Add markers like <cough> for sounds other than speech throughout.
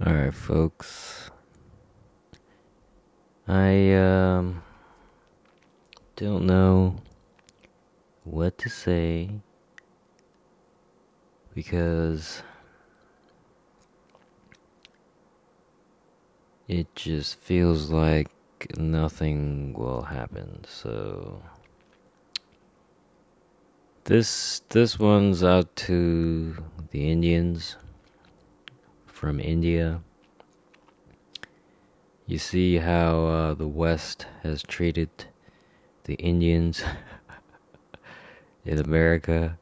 Alright, folks. I, um, don't know what to say because it just feels like nothing will happen. So this this one's out to the Indians from India. You see how uh, the West has treated the Indians <laughs> in America,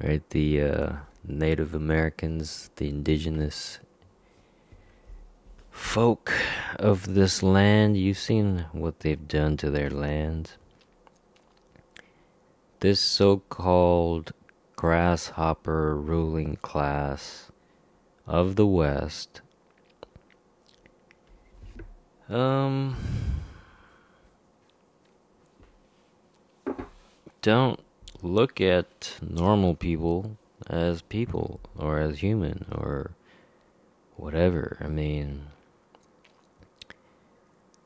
right? The uh, Native Americans, the indigenous folk of this land. You've seen what they've done to their land. This so called grasshopper ruling class of the West. Um, don't look at normal people as people or as human or whatever. I mean,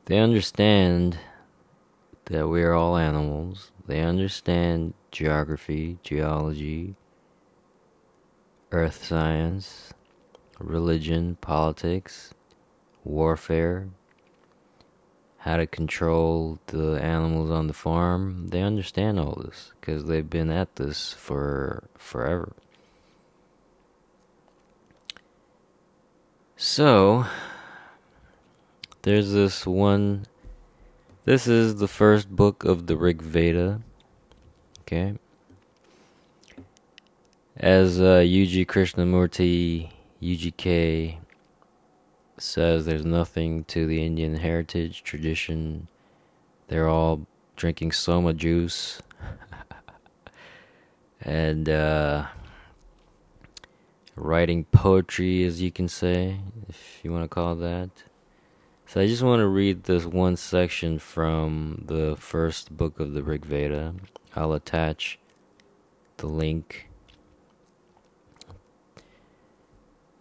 they understand that we are all animals. They understand geography, geology, earth science, religion, politics, warfare, how to control the animals on the farm. They understand all this because they've been at this for forever. So, there's this one. This is the first book of the Rig Veda. Okay. As uh, UG Krishnamurti UGK says there's nothing to the Indian heritage tradition. They're all drinking soma juice <laughs> and uh, writing poetry, as you can say, if you want to call that. So I just want to read this one section from the first book of the Rig Veda. I'll attach the link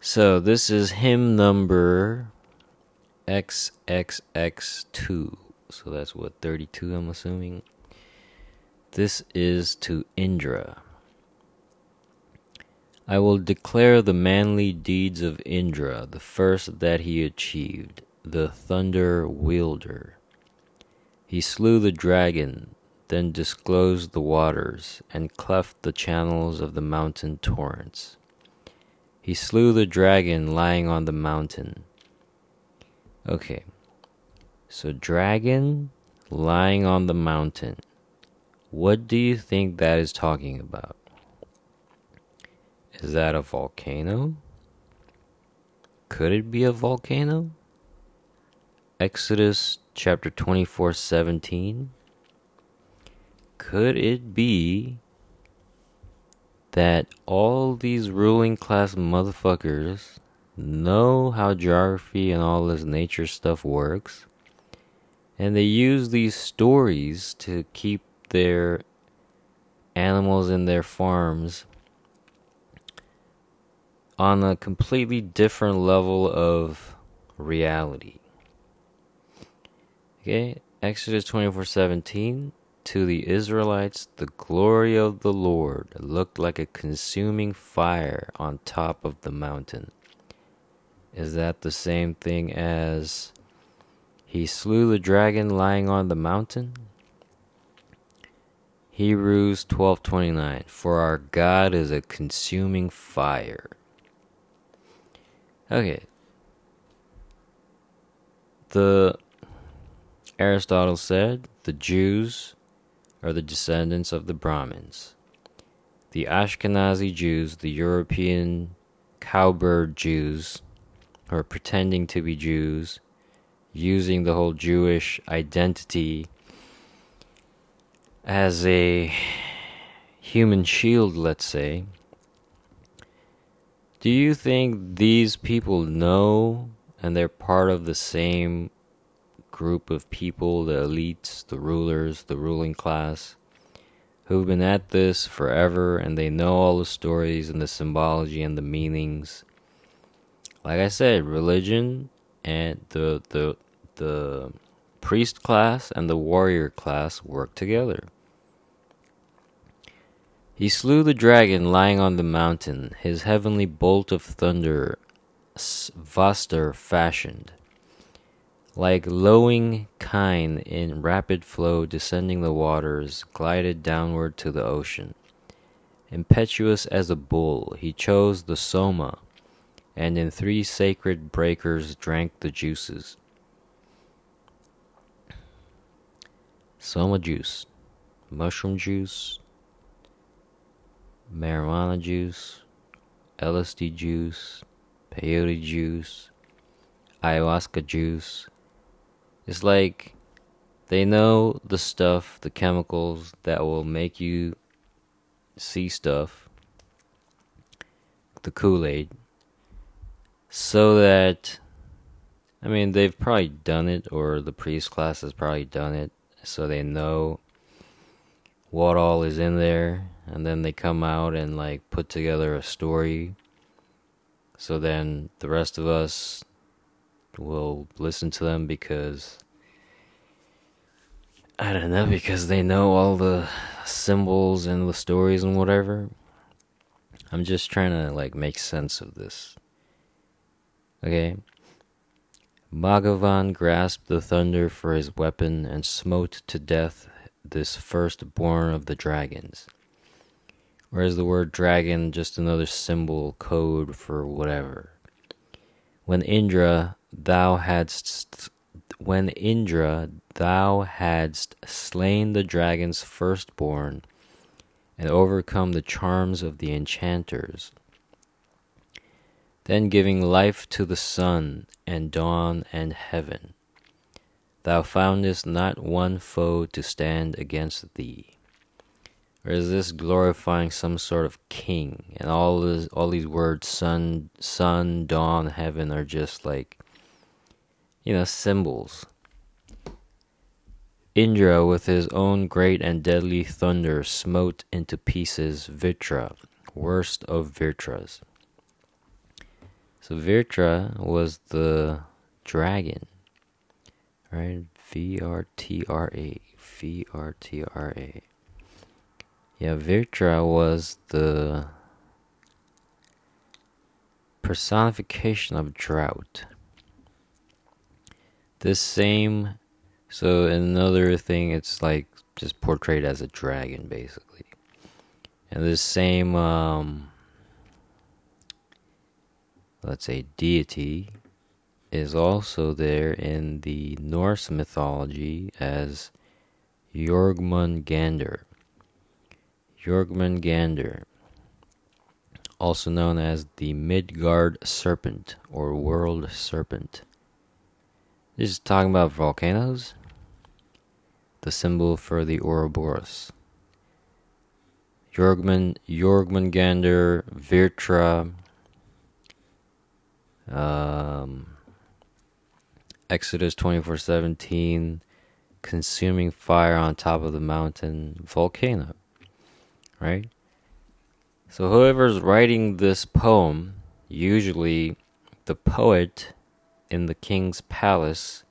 So this is hymn number XXX2. So that's what, 32, I'm assuming? This is to Indra. I will declare the manly deeds of Indra, the first that he achieved, the thunder wielder. He slew the dragon, then disclosed the waters, and cleft the channels of the mountain torrents. He slew the dragon lying on the mountain. Okay. So, dragon lying on the mountain. What do you think that is talking about? Is that a volcano? Could it be a volcano? Exodus chapter 24 17. Could it be that all these ruling class motherfuckers know how geography and all this nature stuff works. And they use these stories to keep their animals in their farms on a completely different level of reality. Okay, Exodus 24:17 to the Israelites, the glory of the Lord looked like a consuming fire on top of the mountain. Is that the same thing as he slew the dragon lying on the mountain? Hebrews 12:29 For our God is a consuming fire. Okay. The Aristotle said the Jews are the descendants of the Brahmins. The Ashkenazi Jews, the European cowbird Jews, who are pretending to be Jews, using the whole Jewish identity as a human shield, let's say. Do you think these people know and they're part of the same group of people, the elites, the rulers, the ruling class, who've been at this forever and they know all the stories and the symbology and the meanings. like I said, religion and the the the priest class and the warrior class work together. He slew the dragon lying on the mountain, his heavenly bolt of thunder Svastir fashioned. Like lowing kine in rapid flow descending the waters, glided downward to the ocean. Impetuous as a bull, he chose the Soma, and in three sacred breakers drank the juices. Soma juice, mushroom juice, marijuana juice, LSD juice, peyote juice, ayahuasca juice. It's like they know the stuff, the chemicals that will make you see stuff, the Kool Aid, so that, I mean, they've probably done it, or the priest class has probably done it, so they know what all is in there, and then they come out and like put together a story. So then the rest of us will listen to them because I don't know because they know all the symbols and the stories and whatever. I'm just trying to like make sense of this. Okay. Bhagavan grasped the thunder for his weapon and smote to death this firstborn of the dragons. Is the word dragon just another symbol code for whatever? When Indra, thou hadst when Indra thou hadst slain the dragon's firstborn and overcome the charms of the enchanters, then giving life to the sun and dawn and heaven, thou foundest not one foe to stand against thee. Or is this glorifying some sort of king? And all this, all these words, sun, sun, dawn, heaven, are just like, you know, symbols. Indra, with his own great and deadly thunder, smote into pieces Vritra, worst of Vritras. So Vritra was the dragon, right? V R T R A. V R T R A. Yeah, Vritra was the personification of drought. This same, so another thing, it's like just portrayed as a dragon, basically. And this same, um, let's say, deity is also there in the Norse mythology as Jormungandr. Jormungandr, also known as the Midgard Serpent or World Serpent. This is talking about volcanoes, the symbol for the Ouroboros. Jorgman, Jormungandr, Vritra, um, Exodus 24:17, consuming fire on top of the mountain, volcano right? So whoever's writing this poem, usually the poet in the king's palace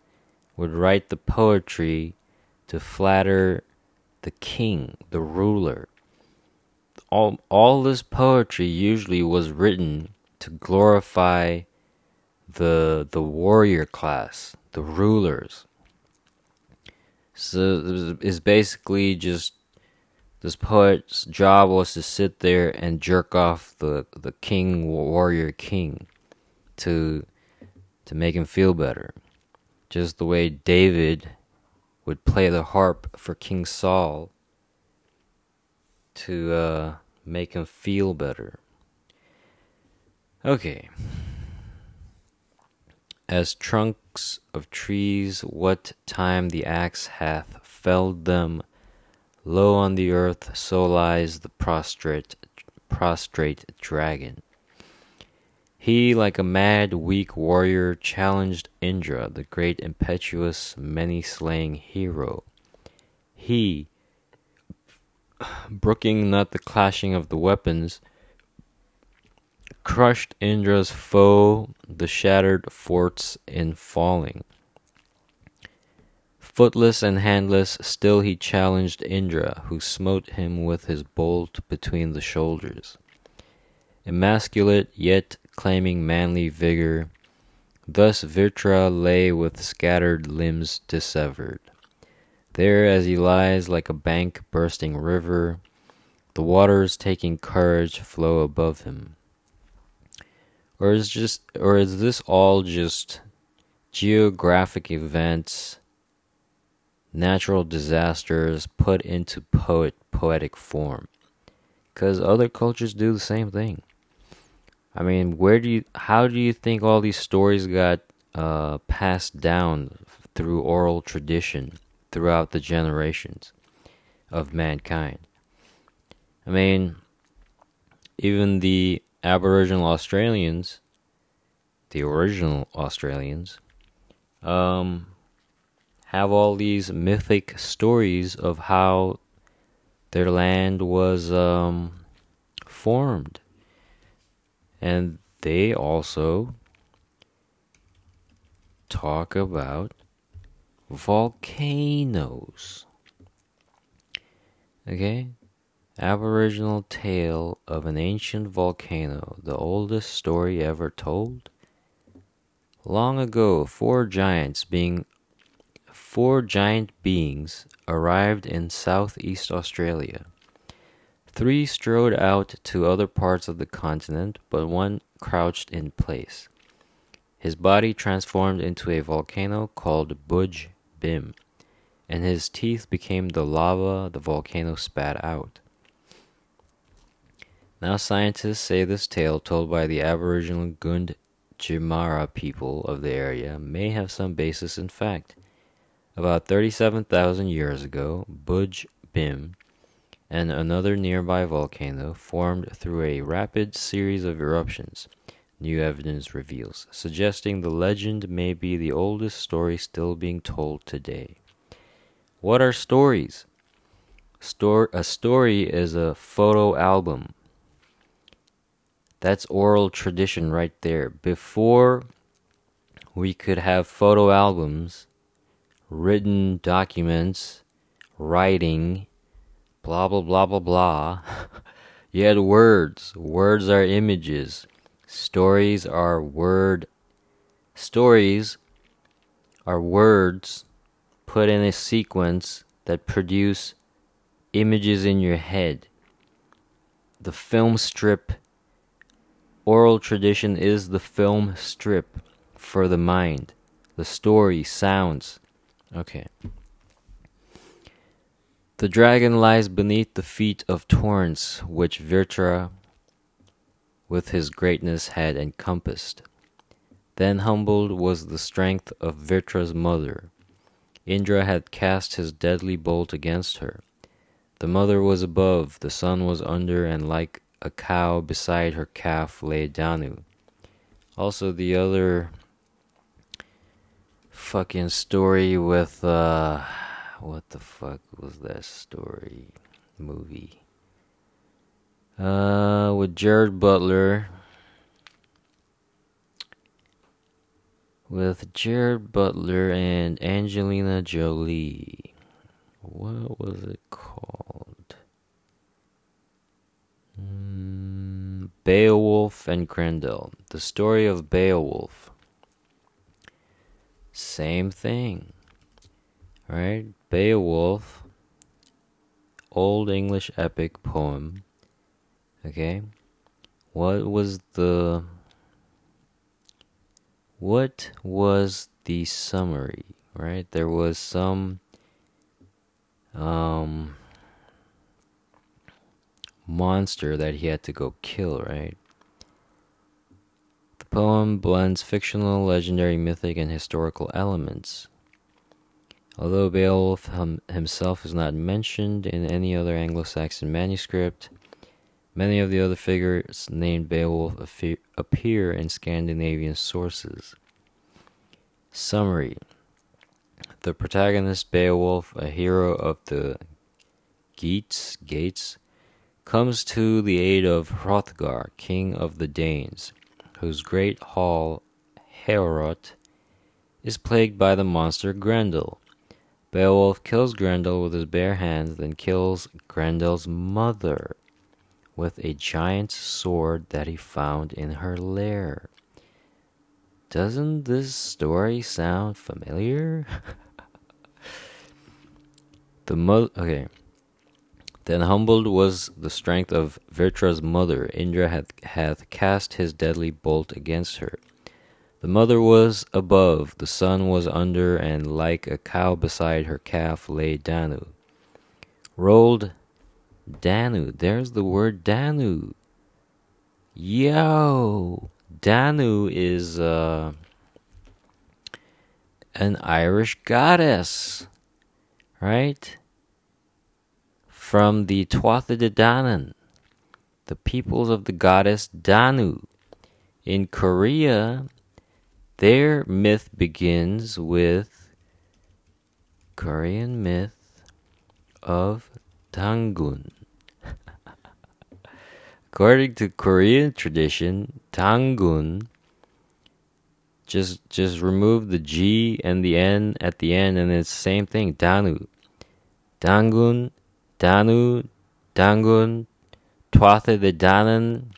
would write the poetry to flatter the king, the ruler. All, all this poetry usually was written to glorify the the warrior class, the rulers. So it's basically just this poet's job was to sit there and jerk off the, the king warrior king to to make him feel better. Just the way David would play the harp for King Saul to uh, make him feel better. Okay. As trunks of trees, what time the axe hath felled them Low on the earth, so lies the prostrate, prostrate dragon. He, like a mad, weak warrior, challenged Indra, the great, impetuous, many slaying hero. He, brooking not the clashing of the weapons, crushed Indra's foe, the shattered forts in falling. Footless and handless, still he challenged Indra, who smote him with his bolt between the shoulders. Emasculate, yet claiming manly vigor, thus Vritra lay with scattered limbs dissevered. There as he lies like a bank bursting river, the waters taking courage flow above him. Or is just or is this all just geographic events natural disasters put into poet poetic form because other cultures do the same thing i mean where do you how do you think all these stories got uh, passed down through oral tradition throughout the generations of mankind i mean even the aboriginal australians the original australians um, have all these mythic stories of how their land was um, formed. And they also talk about volcanoes. Okay? Aboriginal tale of an ancient volcano, the oldest story ever told. Long ago, four giants being four giant beings arrived in southeast Australia. Three strode out to other parts of the continent, but one crouched in place. His body transformed into a volcano called Budj Bim, and his teeth became the lava the volcano spat out. Now, scientists say this tale, told by the Aboriginal Gund Jimara people of the area, may have some basis in fact. About 37,000 years ago, Budj Bim and another nearby volcano formed through a rapid series of eruptions, new evidence reveals, suggesting the legend may be the oldest story still being told today. What are stories? Stor- a story is a photo album. That's oral tradition right there. Before we could have photo albums, written documents, writing, blah, blah, blah, blah, blah. <laughs> you had words. Words are images. Stories are word. Stories are words put in a sequence that produce images in your head. The film strip, oral tradition is the film strip for the mind. The story, sounds, Okay. The dragon lies beneath the feet of torrents which Vritra with his greatness had encompassed. Then humbled was the strength of Vritra's mother. Indra had cast his deadly bolt against her. The mother was above, the son was under, and like a cow beside her calf lay Danu. Also, the other fucking story with uh what the fuck was that story movie? Uh with Gerard Butler with Gerard Butler and Angelina Jolie. What was it called? Mm, Beowulf and Grendel. The story of Beowulf. Same thing. Right? Beowulf, Old English epic poem. Okay? What was the. What was the summary? Right? There was some. Um. Monster that he had to go kill, right? The poem blends fictional, legendary, mythic, and historical elements. Although Beowulf himself is not mentioned in any other Anglo Saxon manuscript, many of the other figures named Beowulf appear in Scandinavian sources. Summary The protagonist Beowulf, a hero of the Geats, Gates, comes to the aid of Hrothgar, king of the Danes, whose great hall, Heorot, is plagued by the monster Grendel. Beowulf kills Grendel with his bare hands, then kills Grendel's mother with a giant sword that he found in her lair. Doesn't this story sound familiar? <laughs> the mo- okay. Then humbled was the strength of Virtra's mother. Indra hath, hath cast his deadly bolt against her. The mother was above, the son was under, and like a cow beside her calf lay Danu. Rolled Danu. There's the word Danu. Yo! Danu is uh, an Irish goddess, right? From the Tuatha De Danann, the peoples of the goddess Danu. In Korea, their myth begins with Korean myth of Tangun. <laughs> According to Korean tradition, Tangun just just remove the G and the N at the end and it's the same thing. Danu. Dangun, Danu, Dangun, Tuatha the Danann.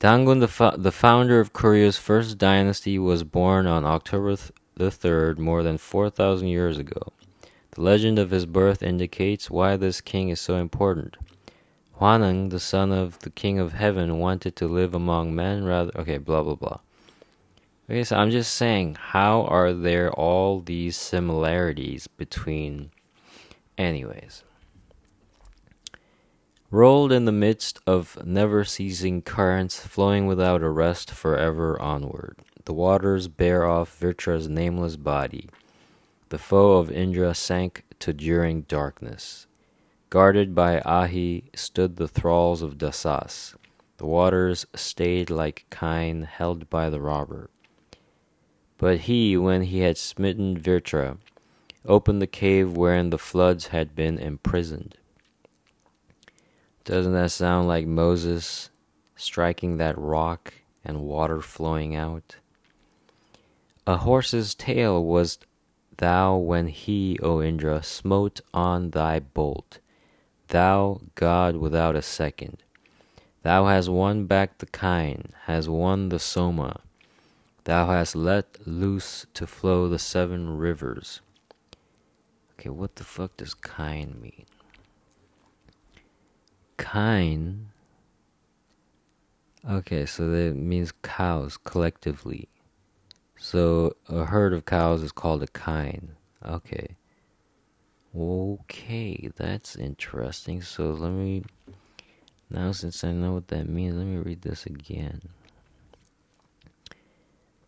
Dangun, the, fo- the founder of Korea's first dynasty, was born on October th- the 3rd, more than 4,000 years ago. The legend of his birth indicates why this king is so important. Hwanung, the son of the king of heaven, wanted to live among men rather. Okay, blah blah blah. Okay, so I'm just saying, how are there all these similarities between. Anyways. Rolled in the midst of never ceasing currents flowing without a rest forever onward, the waters bear off Virtra's nameless body. The foe of Indra sank to during darkness. Guarded by Ahi stood the thralls of Dasas. The waters stayed like kine held by the robber. But he, when he had smitten Virtra, opened the cave wherein the floods had been imprisoned. Doesn't that sound like Moses striking that rock and water flowing out? A horse's tail was thou when he, O Indra, smote on thy bolt. Thou, God without a second. Thou hast won back the kine, hast won the Soma. Thou hast let loose to flow the seven rivers. Okay, what the fuck does kine mean? Kine. Okay, so that means cows collectively. So a herd of cows is called a kine. Okay. Okay, that's interesting. So let me now since I know what that means, let me read this again.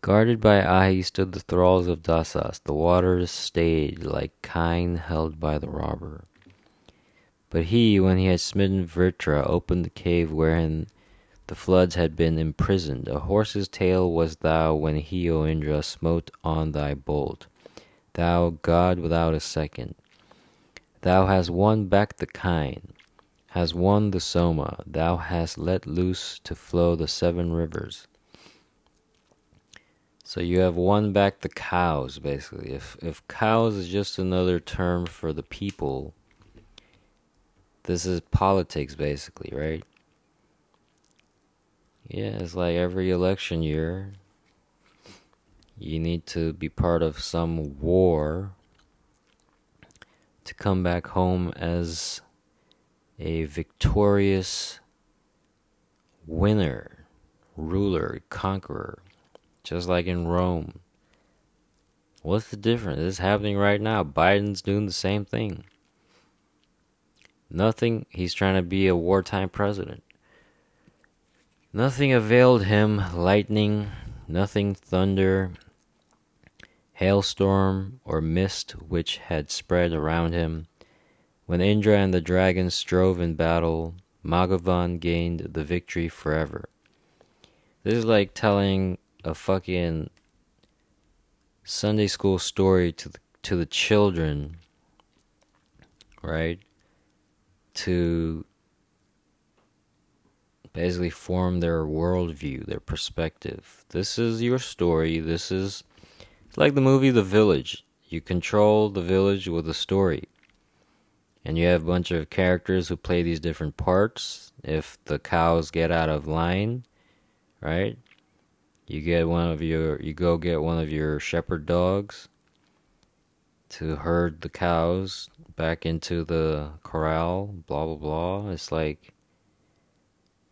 Guarded by Ahi stood the thralls of Dasas. The waters stayed like kine held by the robber. But he, when he had smitten Virtra, opened the cave wherein the floods had been imprisoned. A horse's tail was thou when he, O Indra, smote on thy bolt. Thou, God without a second. Thou hast won back the kine, hast won the Soma, thou hast let loose to flow the seven rivers. So you have won back the cows, basically. If if cows is just another term for the people, this is politics, basically, right? Yeah, it's like every election year, you need to be part of some war to come back home as a victorious winner, ruler, conqueror, just like in Rome. What's the difference? It's happening right now. Biden's doing the same thing. Nothing, he's trying to be a wartime president. Nothing availed him lightning, nothing thunder, hailstorm, or mist which had spread around him. When Indra and the dragon strove in battle, Maghavan gained the victory forever. This is like telling a fucking Sunday school story to the, to the children, right? To basically form their worldview, their perspective. This is your story. This is like the movie The Village. You control the village with a story. And you have a bunch of characters who play these different parts. If the cows get out of line, right? You get one of your you go get one of your shepherd dogs to herd the cows back into the corral, blah blah blah. It's like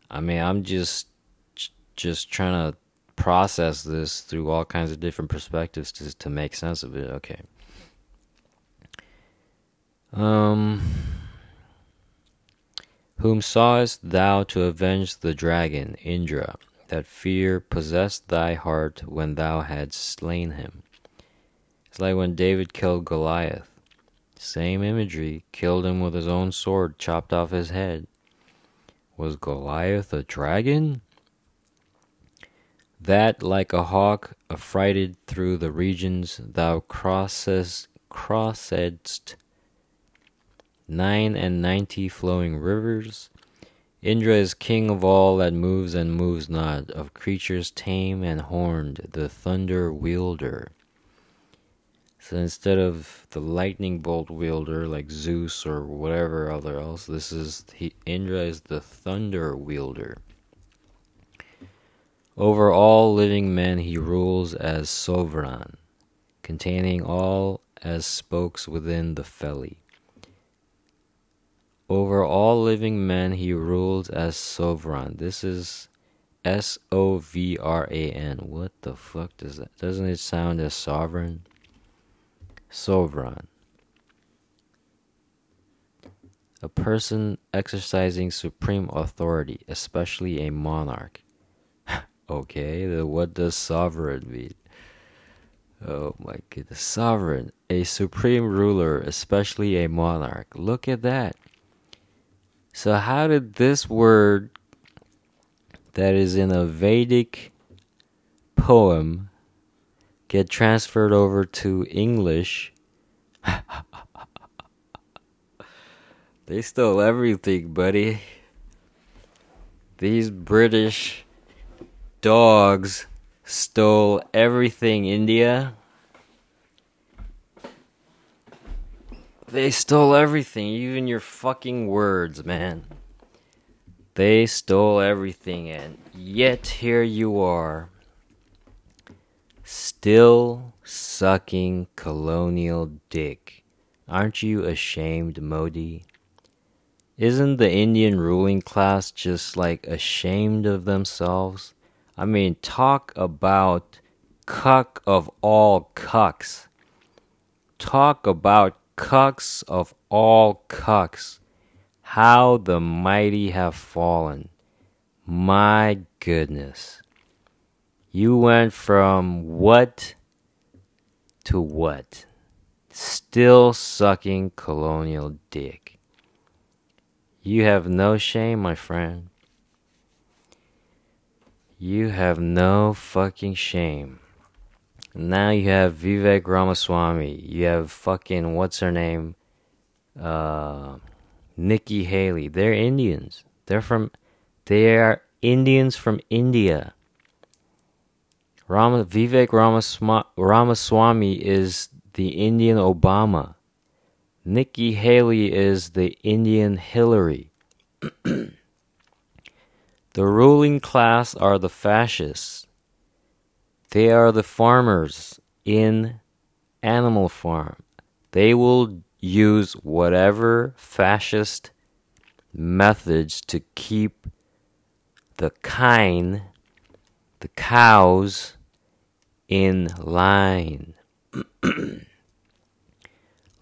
I mean, I'm just just trying to process this through all kinds of different perspectives to to make sense of it. Okay. Um whom sawest thou to avenge the dragon, Indra, that fear possessed thy heart when thou hadst slain him? It's like when David killed Goliath. Same imagery, killed him with his own sword, chopped off his head. Was Goliath a dragon? That, like a hawk, affrighted through the regions thou crossedst, crossedst nine and ninety flowing rivers. Indra is king of all that moves and moves not, of creatures tame and horned, the thunder wielder. So instead of the lightning bolt wielder like Zeus or whatever other else, this is he, Indra is the thunder wielder. Over all living men he rules as sovereign, containing all as spokes within the felly. Over all living men he rules as sovereign. This is S O V R A N. What the fuck does that? Doesn't it sound as sovereign? Sovereign. A person exercising supreme authority, especially a monarch. <laughs> okay, what does sovereign mean? Oh my goodness. Sovereign, a supreme ruler, especially a monarch. Look at that. So, how did this word that is in a Vedic poem get transferred over to English? <laughs> they stole everything, buddy. These British dogs stole everything, India. They stole everything, even your fucking words, man. They stole everything, and yet here you are, still sucking colonial dick. Aren't you ashamed, Modi? Isn't the Indian ruling class just like ashamed of themselves? I mean, talk about cuck of all cucks. Talk about cucks of all cucks, how the mighty have fallen. My goodness. You went from what to what? Still sucking colonial dick. You have no shame, my friend. You have no fucking shame. Now you have Vivek Ramaswamy. You have fucking what's her name? Uh, Nikki Haley. They're Indians. They're from. They are Indians from India. Rama, Vivek Ramaswamy, Ramaswamy is the Indian Obama. Nikki Haley is the Indian Hillary. <clears throat> the ruling class are the fascists. They are the farmers in Animal Farm. They will use whatever fascist methods to keep the kine, the cows, in line. <clears throat>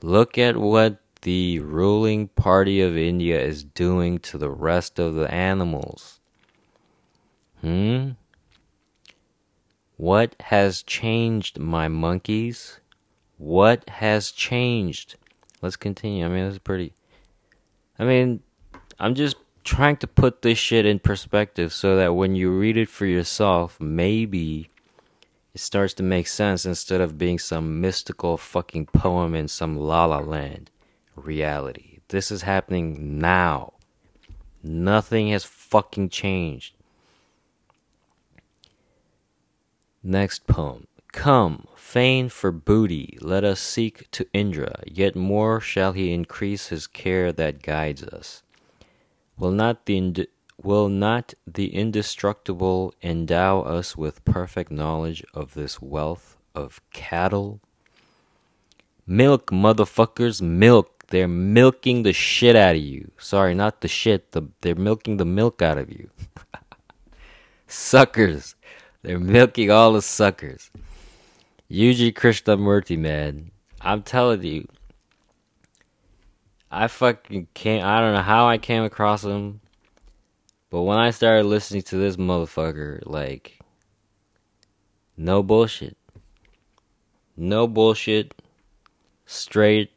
Look at what the ruling party of India is doing to the rest of the animals. Hmm? What has changed, my monkeys? What has changed? Let's continue. I mean, this is pretty. I mean, I'm just trying to put this shit in perspective so that when you read it for yourself, maybe it starts to make sense instead of being some mystical fucking poem in some la la land reality. This is happening now. Nothing has fucking changed. Next poem. Come, fain for booty, let us seek to Indra, yet more shall he increase his care that guides us. Will not the will not the indestructible endow us with perfect knowledge of this wealth of cattle? Milk, motherfuckers, milk. They're milking the shit out of you. Sorry, not the shit. The, they're milking the milk out of you. <laughs> Suckers. They're milking all the suckers. UG Krishnamurti, man. I'm telling you. I fucking can't. I don't know how I came across him. But when I started listening to this motherfucker, like, no bullshit. No bullshit. Straight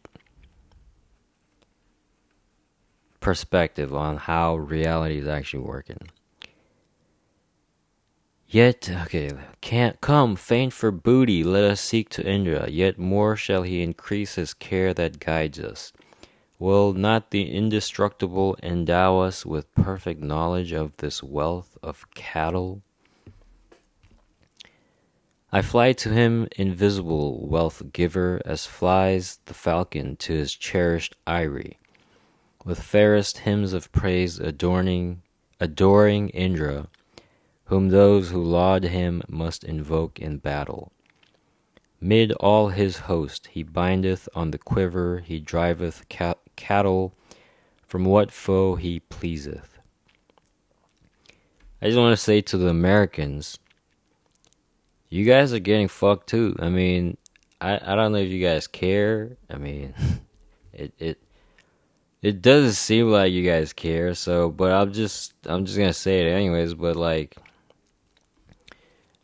perspective on how reality is actually working. Yet, okay, can't come, faint for booty, let us seek to Indra, yet more shall he increase his care that guides us. Will not the indestructible endow us with perfect knowledge of this wealth of cattle? I fly to him, invisible wealth giver, as flies the falcon to his cherished eyrie, with fairest hymns of praise adorning, adoring Indra whom those who laud him must invoke in battle. Mid all his host he bindeth on the quiver, he driveth ca- cattle from what foe he pleaseth. I just want to say to the Americans, you guys are getting fucked too. I mean, I, I don't know if you guys care. I mean, <laughs> it it it doesn't seem like you guys care. So, but I'm just I'm just gonna say it anyways. But like,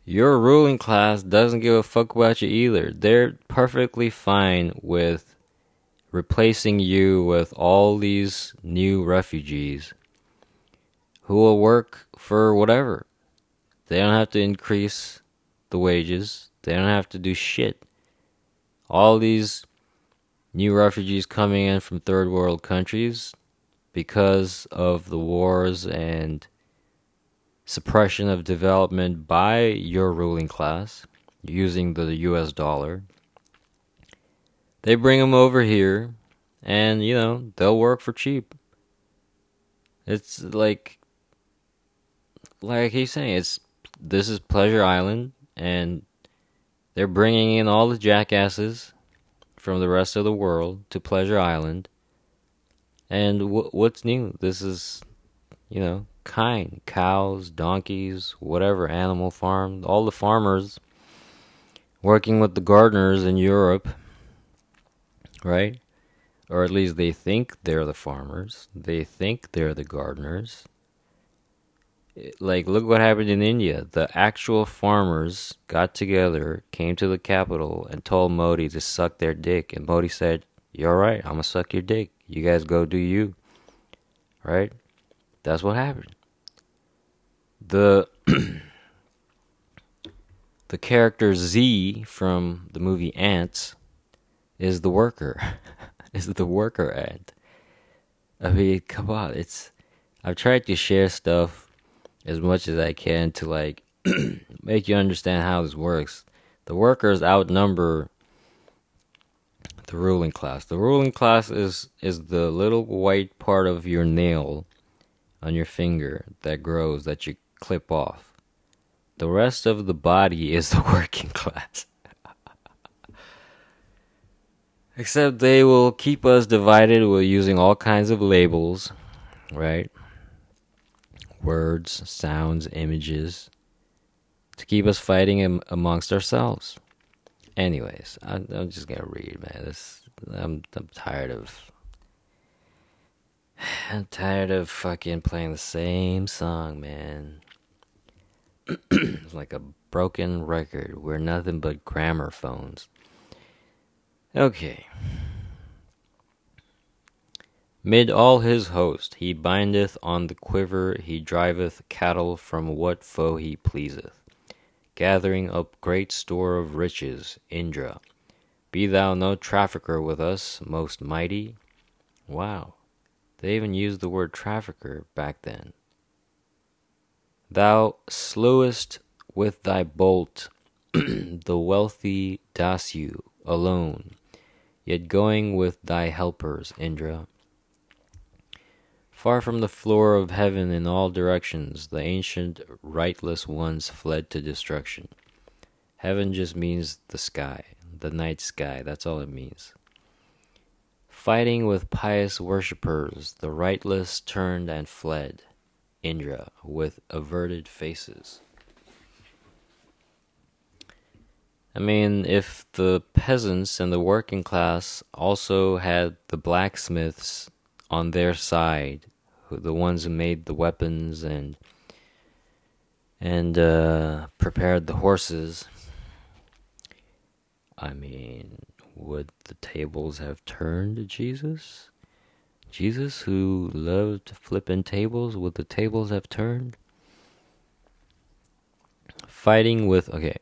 your ruling class doesn't give a fuck about you either. They're perfectly fine with replacing you with all these new refugees who will work for whatever. They don't have to increase the wages, they don't have to do shit. All these new refugees coming in from third world countries because of the wars and suppression of development by your ruling class using the US dollar. They bring them over here and, you know, they'll work for cheap. It's like like he's saying it's this is Pleasure Island and they're bringing in all the jackasses from the rest of the world to Pleasure Island. And what's new? This is, you know, kind cows, donkeys, whatever animal farm, all the farmers working with the gardeners in Europe, right? Or at least they think they're the farmers, they think they're the gardeners. Like, look what happened in India. The actual farmers got together, came to the capital, and told Modi to suck their dick. And Modi said, You're right, I'm gonna suck your dick. You guys go do you. Right? That's what happened the <clears throat> the character Z from the movie Antz is the worker. <laughs> is the worker ant. I mean, come on, it's I've tried to share stuff as much as I can to like <clears throat> make you understand how this works. The workers outnumber the ruling class. The ruling class is is the little white part of your nail on your finger that grows that you clip off. The rest of the body is the <laughs> working class. Except they will keep us divided with using all kinds of labels, right? Words, sounds, images to keep us fighting am- amongst ourselves. Anyways, I'm, I'm just gonna read, man. This I'm I'm tired of I'm tired of fucking playing the same song, man. <clears throat> it's like a broken record. We're nothing but gramophones. Okay. Mid all his host, he bindeth on the quiver, he driveth cattle from what foe he pleaseth, gathering up great store of riches, Indra. Be thou no trafficker with us, most mighty. Wow. They even used the word trafficker back then. Thou slewest with thy bolt <clears throat> the wealthy Dasu alone, yet going with thy helpers, Indra. Far from the floor of heaven in all directions, the ancient rightless ones fled to destruction. Heaven just means the sky, the night sky, that's all it means. Fighting with pious worshippers, the rightless turned and fled. Indra, with averted faces. I mean, if the peasants and the working class also had the blacksmiths on their side, the ones who made the weapons and and uh, prepared the horses, I mean, would the tables have turned Jesus? Jesus, who loved flipping tables, would the tables have turned? Fighting with, okay.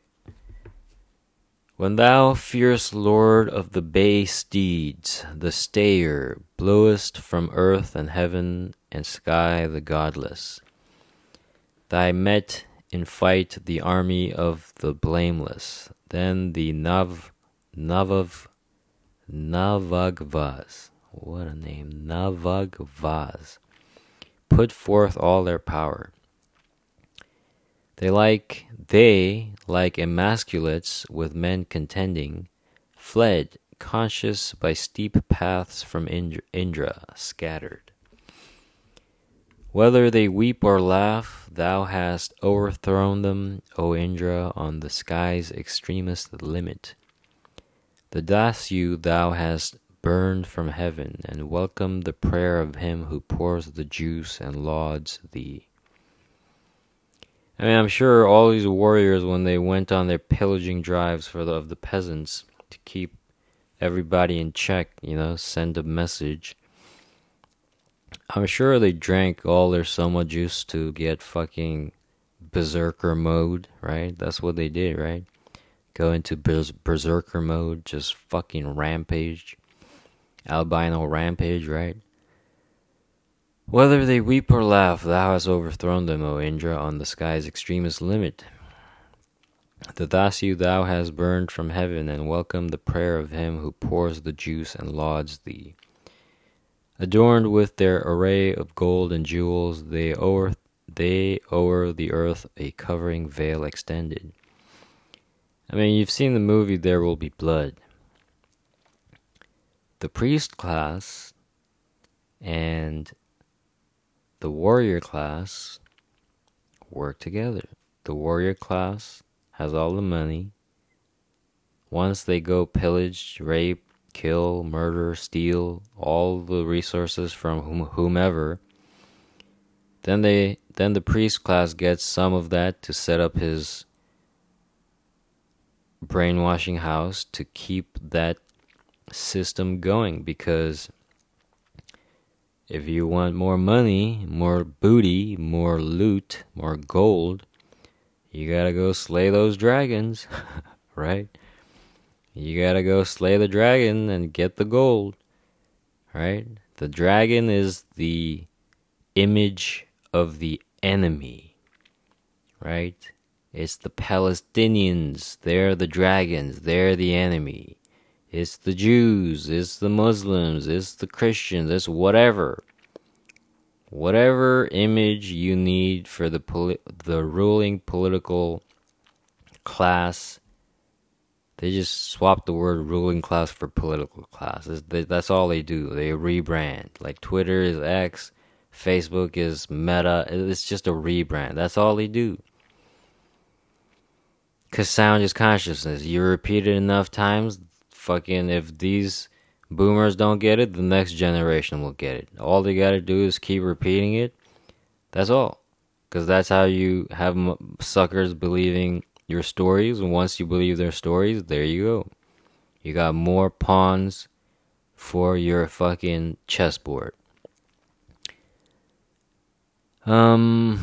When thou, fierce lord of the bay steeds, the stayer, blowest from earth and heaven and sky the godless, thy met in fight the army of the blameless, then the Nav, Navav, Navagvas, what a name, Navagvas, put forth all their power. They like they, like emasculates with men contending, fled, conscious by steep paths from Indra, scattered. Whether they weep or laugh, thou hast overthrown them, O Indra, on the sky's extremest limit. The Dasu thou hast burned from heaven, and welcomed the prayer of him who pours the juice and lauds thee. I mean, I'm sure all these warriors, when they went on their pillaging drives for the, of the peasants to keep everybody in check, you know, send a message. I'm sure they drank all their soma juice to get fucking berserker mode, right? That's what they did, right? Go into berserker mode, just fucking rampage albino rampage, right? Whether they weep or laugh, thou hast overthrown them, O Indra, on the sky's extremest limit. The Dasu thou hast burned from heaven, and welcomed the prayer of him who pours the juice and lauds thee. Adorned with their array of gold and jewels, they o'er, they o'er the earth a covering veil extended. I mean, you've seen the movie There Will Be Blood the priest class and the warrior class work together. The warrior class has all the money. Once they go pillage, rape, kill, murder, steal all the resources from whom, whomever, then they then the priest class gets some of that to set up his brainwashing house to keep that system going because if you want more money, more booty, more loot, more gold, you gotta go slay those dragons, <laughs> right? You gotta go slay the dragon and get the gold, right? The dragon is the image of the enemy, right? It's the Palestinians, they're the dragons, they're the enemy. It's the Jews, it's the Muslims, it's the Christians, it's whatever. Whatever image you need for the poli- the ruling political class, they just swap the word ruling class for political class. That's all they do. They rebrand. Like Twitter is X, Facebook is Meta. It's just a rebrand. That's all they do. Because sound is consciousness. You repeat it enough times, fucking if these boomers don't get it, the next generation will get it. All they got to do is keep repeating it. That's all. Cuz that's how you have suckers believing your stories and once you believe their stories, there you go. You got more pawns for your fucking chessboard. Um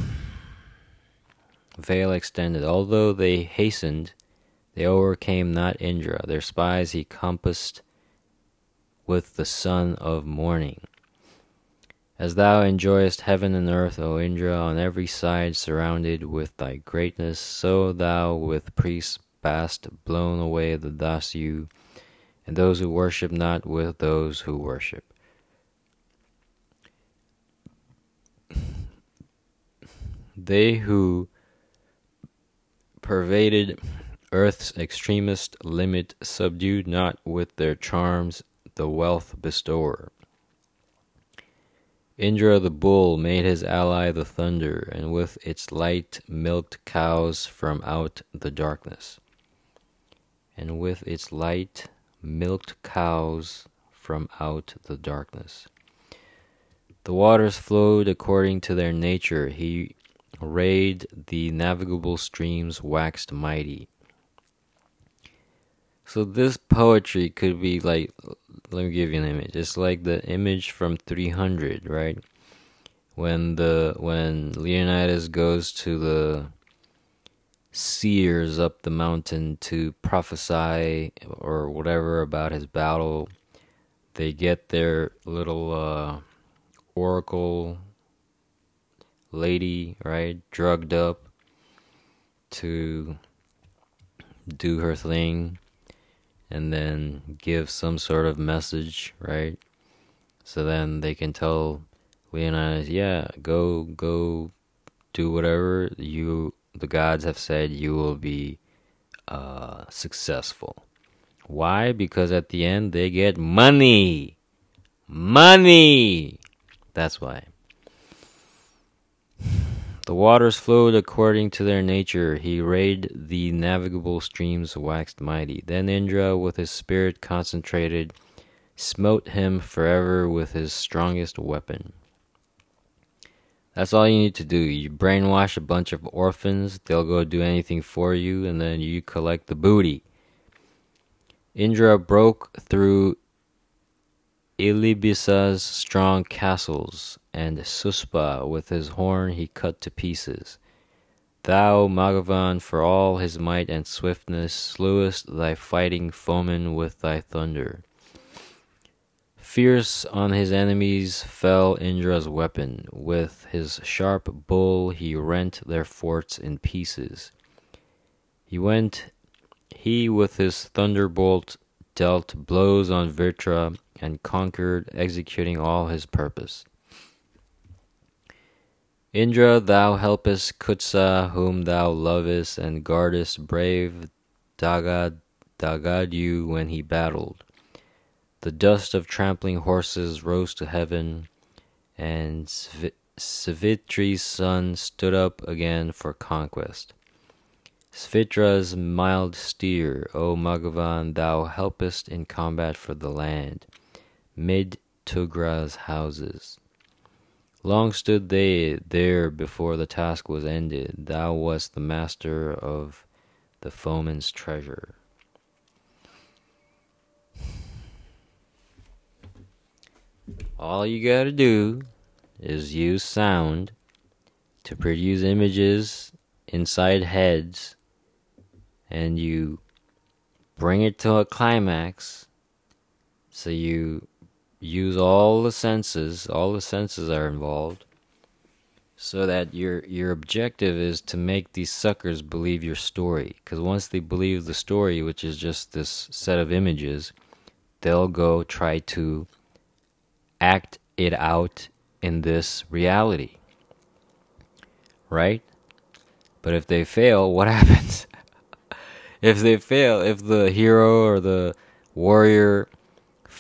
veil extended. Although they hastened they overcame not Indra, their spies he compassed with the sun of morning. As thou enjoyest heaven and earth, O Indra, on every side surrounded with thy greatness, so thou with priests hast blown away the Dasu, and those who worship not with those who worship. They who pervaded earth's extremest limit subdued not with their charms the wealth bestower. Indra the bull made his ally the thunder, and with its light milked cows from out the darkness. And with its light milked cows from out the darkness. The waters flowed according to their nature. He rayed the navigable streams waxed mighty. So this poetry could be like let me give you an image. It's like the image from 300, right? When the when Leonidas goes to the seers up the mountain to prophesy or whatever about his battle, they get their little uh, oracle lady, right, drugged up to do her thing and then give some sort of message, right? So then they can tell Leonidas, yeah, go go do whatever you the gods have said you will be uh, successful. Why? Because at the end they get money. Money. That's why. The waters flowed according to their nature. He rayed the navigable streams waxed mighty. Then Indra, with his spirit concentrated, smote him forever with his strongest weapon. That's all you need to do. You brainwash a bunch of orphans, they'll go do anything for you, and then you collect the booty. Indra broke through Ilibisa's strong castles and Suspa with his horn he cut to pieces. Thou, Maghavan, for all his might and swiftness, slewest thy fighting foemen with thy thunder. Fierce on his enemies fell Indra's weapon. With his sharp bull he rent their forts in pieces. He went, he with his thunderbolt dealt blows on Vritra and conquered, executing all his purpose. Indra, thou helpest Kutsa, whom thou lovest and guardest, brave Dagad, Dagadu when he battled. The dust of trampling horses rose to heaven, and Savitri's son stood up again for conquest. Svitra's mild steer, O Maghavan, thou helpest in combat for the land, mid Tugra's houses. Long stood they there before the task was ended. Thou wast the master of the foeman's treasure. All you gotta do is use sound to produce images inside heads, and you bring it to a climax. So you use all the senses, all the senses are involved, so that your your objective is to make these suckers believe your story. Because once they believe the story, which is just this set of images, they'll go try to act it out in this reality. Right? But if they fail, what <laughs> happens? if they fail, if the hero or the warrior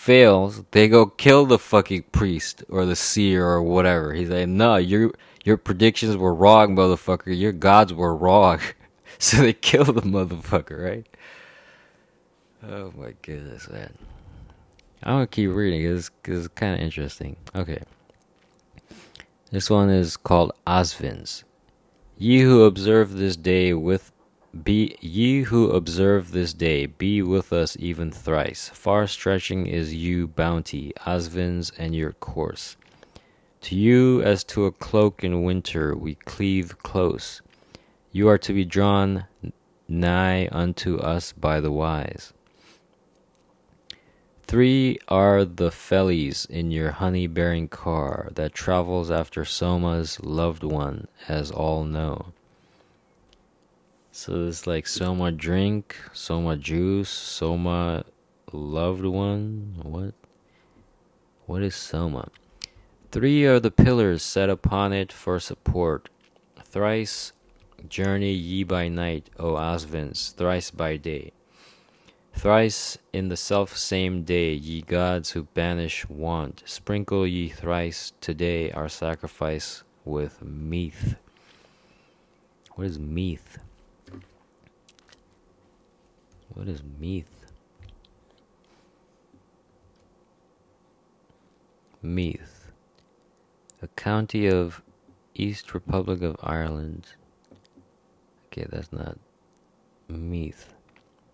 fails, they go kill the fucking priest or the seer or whatever. He's like, no, your your predictions were wrong, motherfucker. Your gods were wrong. <laughs> so they kill the motherfucker, right? Oh my goodness, man. I'm gonna keep reading because it's kind of interesting. Okay. This one is called Asvins. Ye who observe this day with be ye who observe this day, be with us even thrice. Far stretching is you bounty, Asvins, and your course. To you, as to a cloak in winter, we cleave close. You are to be drawn nigh unto us by the wise. Three are the fellies in your honey bearing car that travels after Soma's loved one, as all know. So it's like Soma drink, Soma juice, Soma loved one. What? What is Soma? Three are the pillars set upon it for support. Thrice journey ye by night, O Asvins, thrice by day. Thrice in the self same day, ye gods who banish want, sprinkle ye thrice today our sacrifice with meath. What is meath? What is Meath? Meath, a county of East Republic of Ireland. Okay, that's not Meath.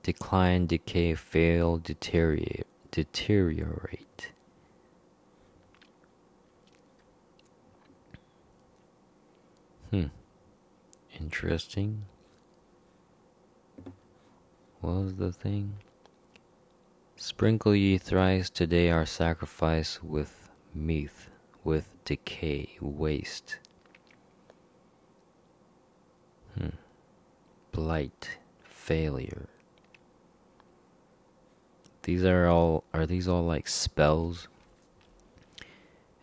Decline, decay, fail, deteriorate. Deteriorate. Hmm. Interesting. Was the thing? Sprinkle ye thrice today our sacrifice with meath, with decay, waste. Hmm. Blight, failure. These are all are these all like spells?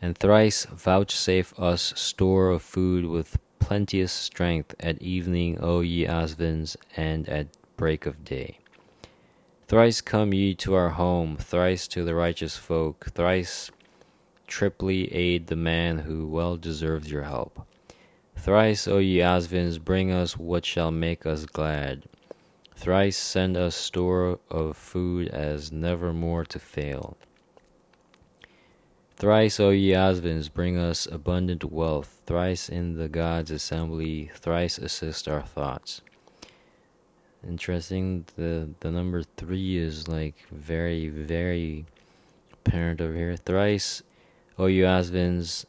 And thrice vouchsafe us store of food with plenteous strength at evening, O ye Asvins, and at break of day. Thrice come ye to our home, thrice to the righteous folk, thrice triply aid the man who well deserves your help. Thrice, O ye Asvins, bring us what shall make us glad. Thrice send us store of food as never more to fail. Thrice, O ye Asvins, bring us abundant wealth. Thrice in the gods' assembly, thrice assist our thoughts interesting. The the number three is like very very apparent over here. Thrice, O you Asvins,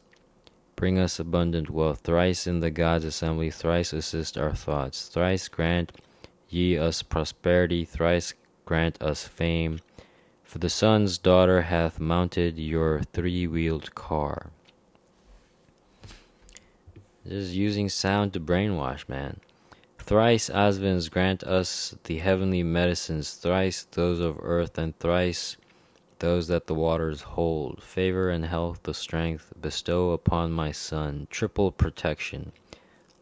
bring us abundant wealth. Thrice in the gods' assembly, thrice assist our thoughts. Thrice grant ye us prosperity. Thrice grant us fame. For the sun's daughter hath mounted your three wheeled car. This is using sound to brainwash, man. Thrice Asvins grant us the heavenly medicines, thrice those of earth, and thrice those that the waters hold. Favor and health, the strength, bestow upon my son. Triple protection,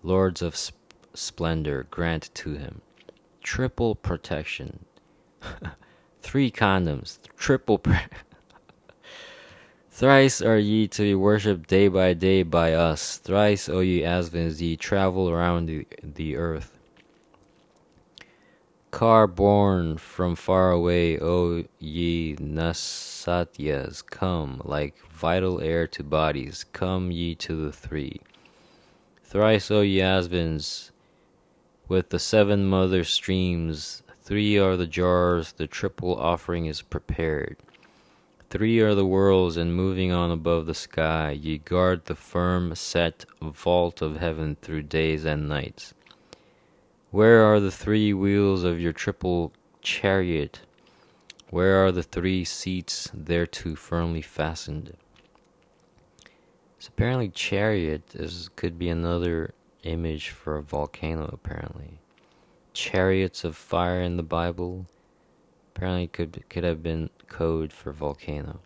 lords of sp- splendor, grant to him. Triple protection. <laughs> Three condoms, triple. Pre- <laughs> Thrice are ye to be worshipped day by day by us. Thrice, O ye Asvins, ye travel around the, the earth. Car born from far away, O ye Nasatyas, come, like vital air to bodies, come ye to the three. Thrice, O ye with the seven mother streams, three are the jars, the triple offering is prepared. Three are the worlds, and moving on above the sky, ye guard the firm set vault of heaven through days and nights. Where are the three wheels of your triple chariot? Where are the three seats thereto firmly fastened? So apparently, chariot is could be another image for a volcano. Apparently, chariots of fire in the Bible apparently could could have been code for volcano.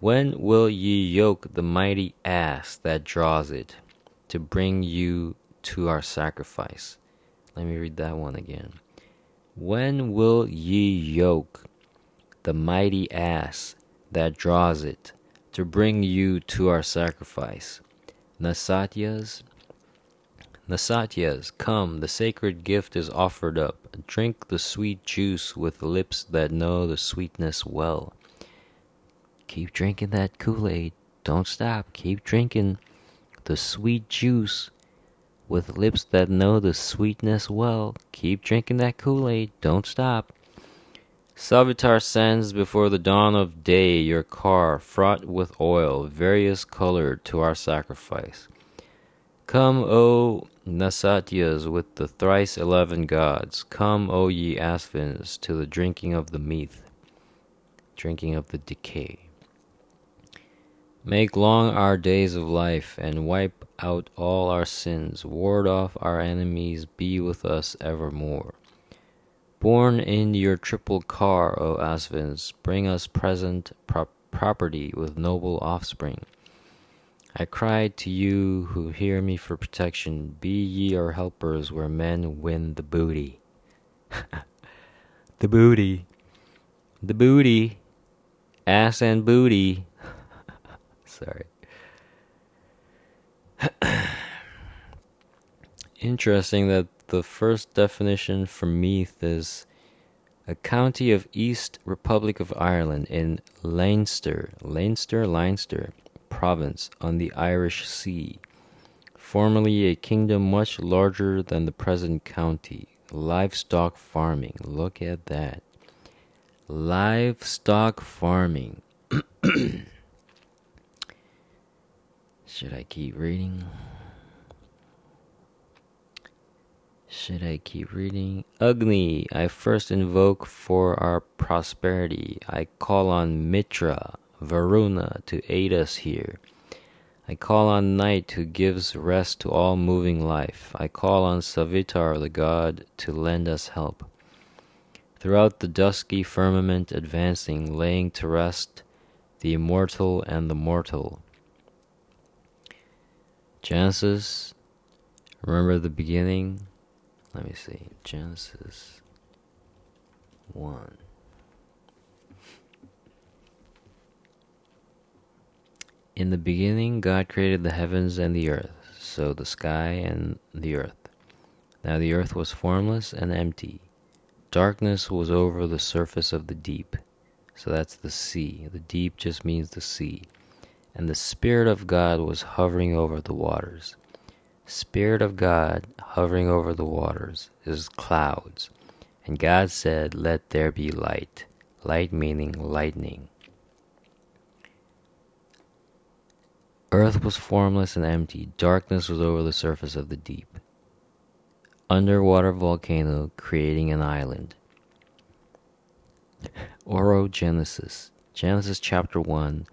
When will ye yoke the mighty ass that draws it to bring you to our sacrifice? Let me read that one again. When will ye yoke the mighty ass that draws it to bring you to our sacrifice? Nasatyas, Nasatyas, come, the sacred gift is offered up. Drink the sweet juice with lips that know the sweetness well. Keep drinking that Kool Aid. Don't stop. Keep drinking the sweet juice with lips that know the sweetness well. Keep drinking that Kool Aid, don't stop. Savitar sends before the dawn of day your car fraught with oil, various colored, to our sacrifice. Come, O Nasatyas, with the thrice eleven gods. Come, O ye Asvins, to the drinking of the meath. drinking of the decay. Make long our days of life, and wipe out all our sins. Ward off our enemies, be with us evermore. Born in your triple car, O Asvins, bring us present pro- property with noble offspring. I cry to you who hear me for protection, be ye our helpers where men win the booty. <laughs> the booty. The booty. Ass and booty. Sorry. <clears throat> Interesting that the first definition for Meath is a county of East Republic of Ireland in Leinster, Leinster, Leinster province on the Irish Sea, formerly a kingdom much larger than the present county. Livestock farming. Look at that. Livestock farming. <clears throat> Should I keep reading? Should I keep reading? Agni, I first invoke for our prosperity. I call on Mitra, Varuna, to aid us here. I call on night who gives rest to all moving life. I call on Savitar, the god, to lend us help. Throughout the dusky firmament advancing, laying to rest the immortal and the mortal. Genesis, remember the beginning? Let me see. Genesis 1. In the beginning, God created the heavens and the earth, so the sky and the earth. Now the earth was formless and empty. Darkness was over the surface of the deep. So that's the sea. The deep just means the sea. And the Spirit of God was hovering over the waters. Spirit of God hovering over the waters is clouds. And God said, Let there be light. Light meaning lightning. Earth was formless and empty. Darkness was over the surface of the deep. Underwater volcano creating an island. Orogenesis. Genesis chapter 1.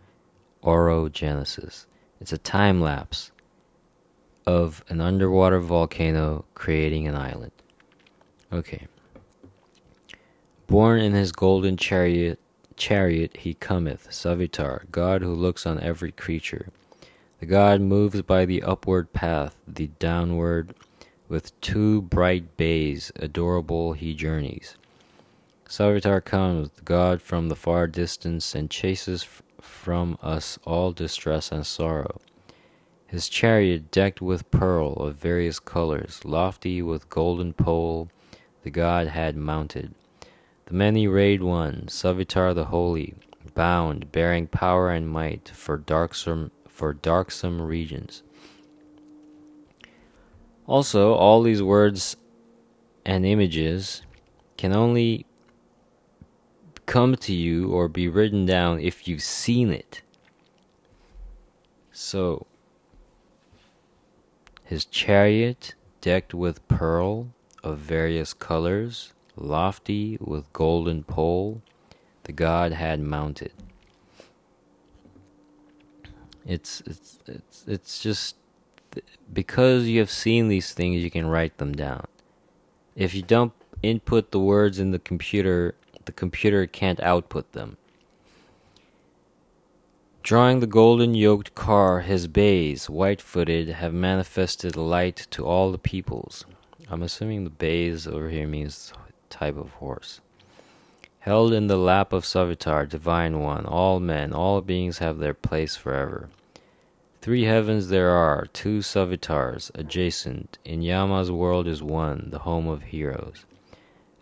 Orogenesis. It's a time lapse of an underwater volcano creating an island. Okay. Born in his golden chariot, chariot he cometh, Savitar, God who looks on every creature. The God moves by the upward path, the downward, with two bright bays, adorable he journeys. Savitar comes, the God from the far distance, and chases from us all distress and sorrow. His chariot decked with pearl of various colors, lofty with golden pole, the god had mounted. The many-rayed one, Savitar the Holy, bound, bearing power and might for darksome for darksome regions. Also, all these words and images can only come to you or be written down if you've seen it. So, his chariot decked with pearl of various colors, lofty with golden pole, the god had mounted. It's it's it's it's just because you have seen these things, you can write them down. If you don't input the words in the computer, the computer can't output them. Drawing the golden yoked car, his bays, white footed, have manifested light to all the peoples. I'm assuming the bays over here means type of horse. Held in the lap of Savitar, divine one, all men, all beings have their place forever. Three heavens there are, two Savitars, adjacent. In Yama's world is one, the home of heroes.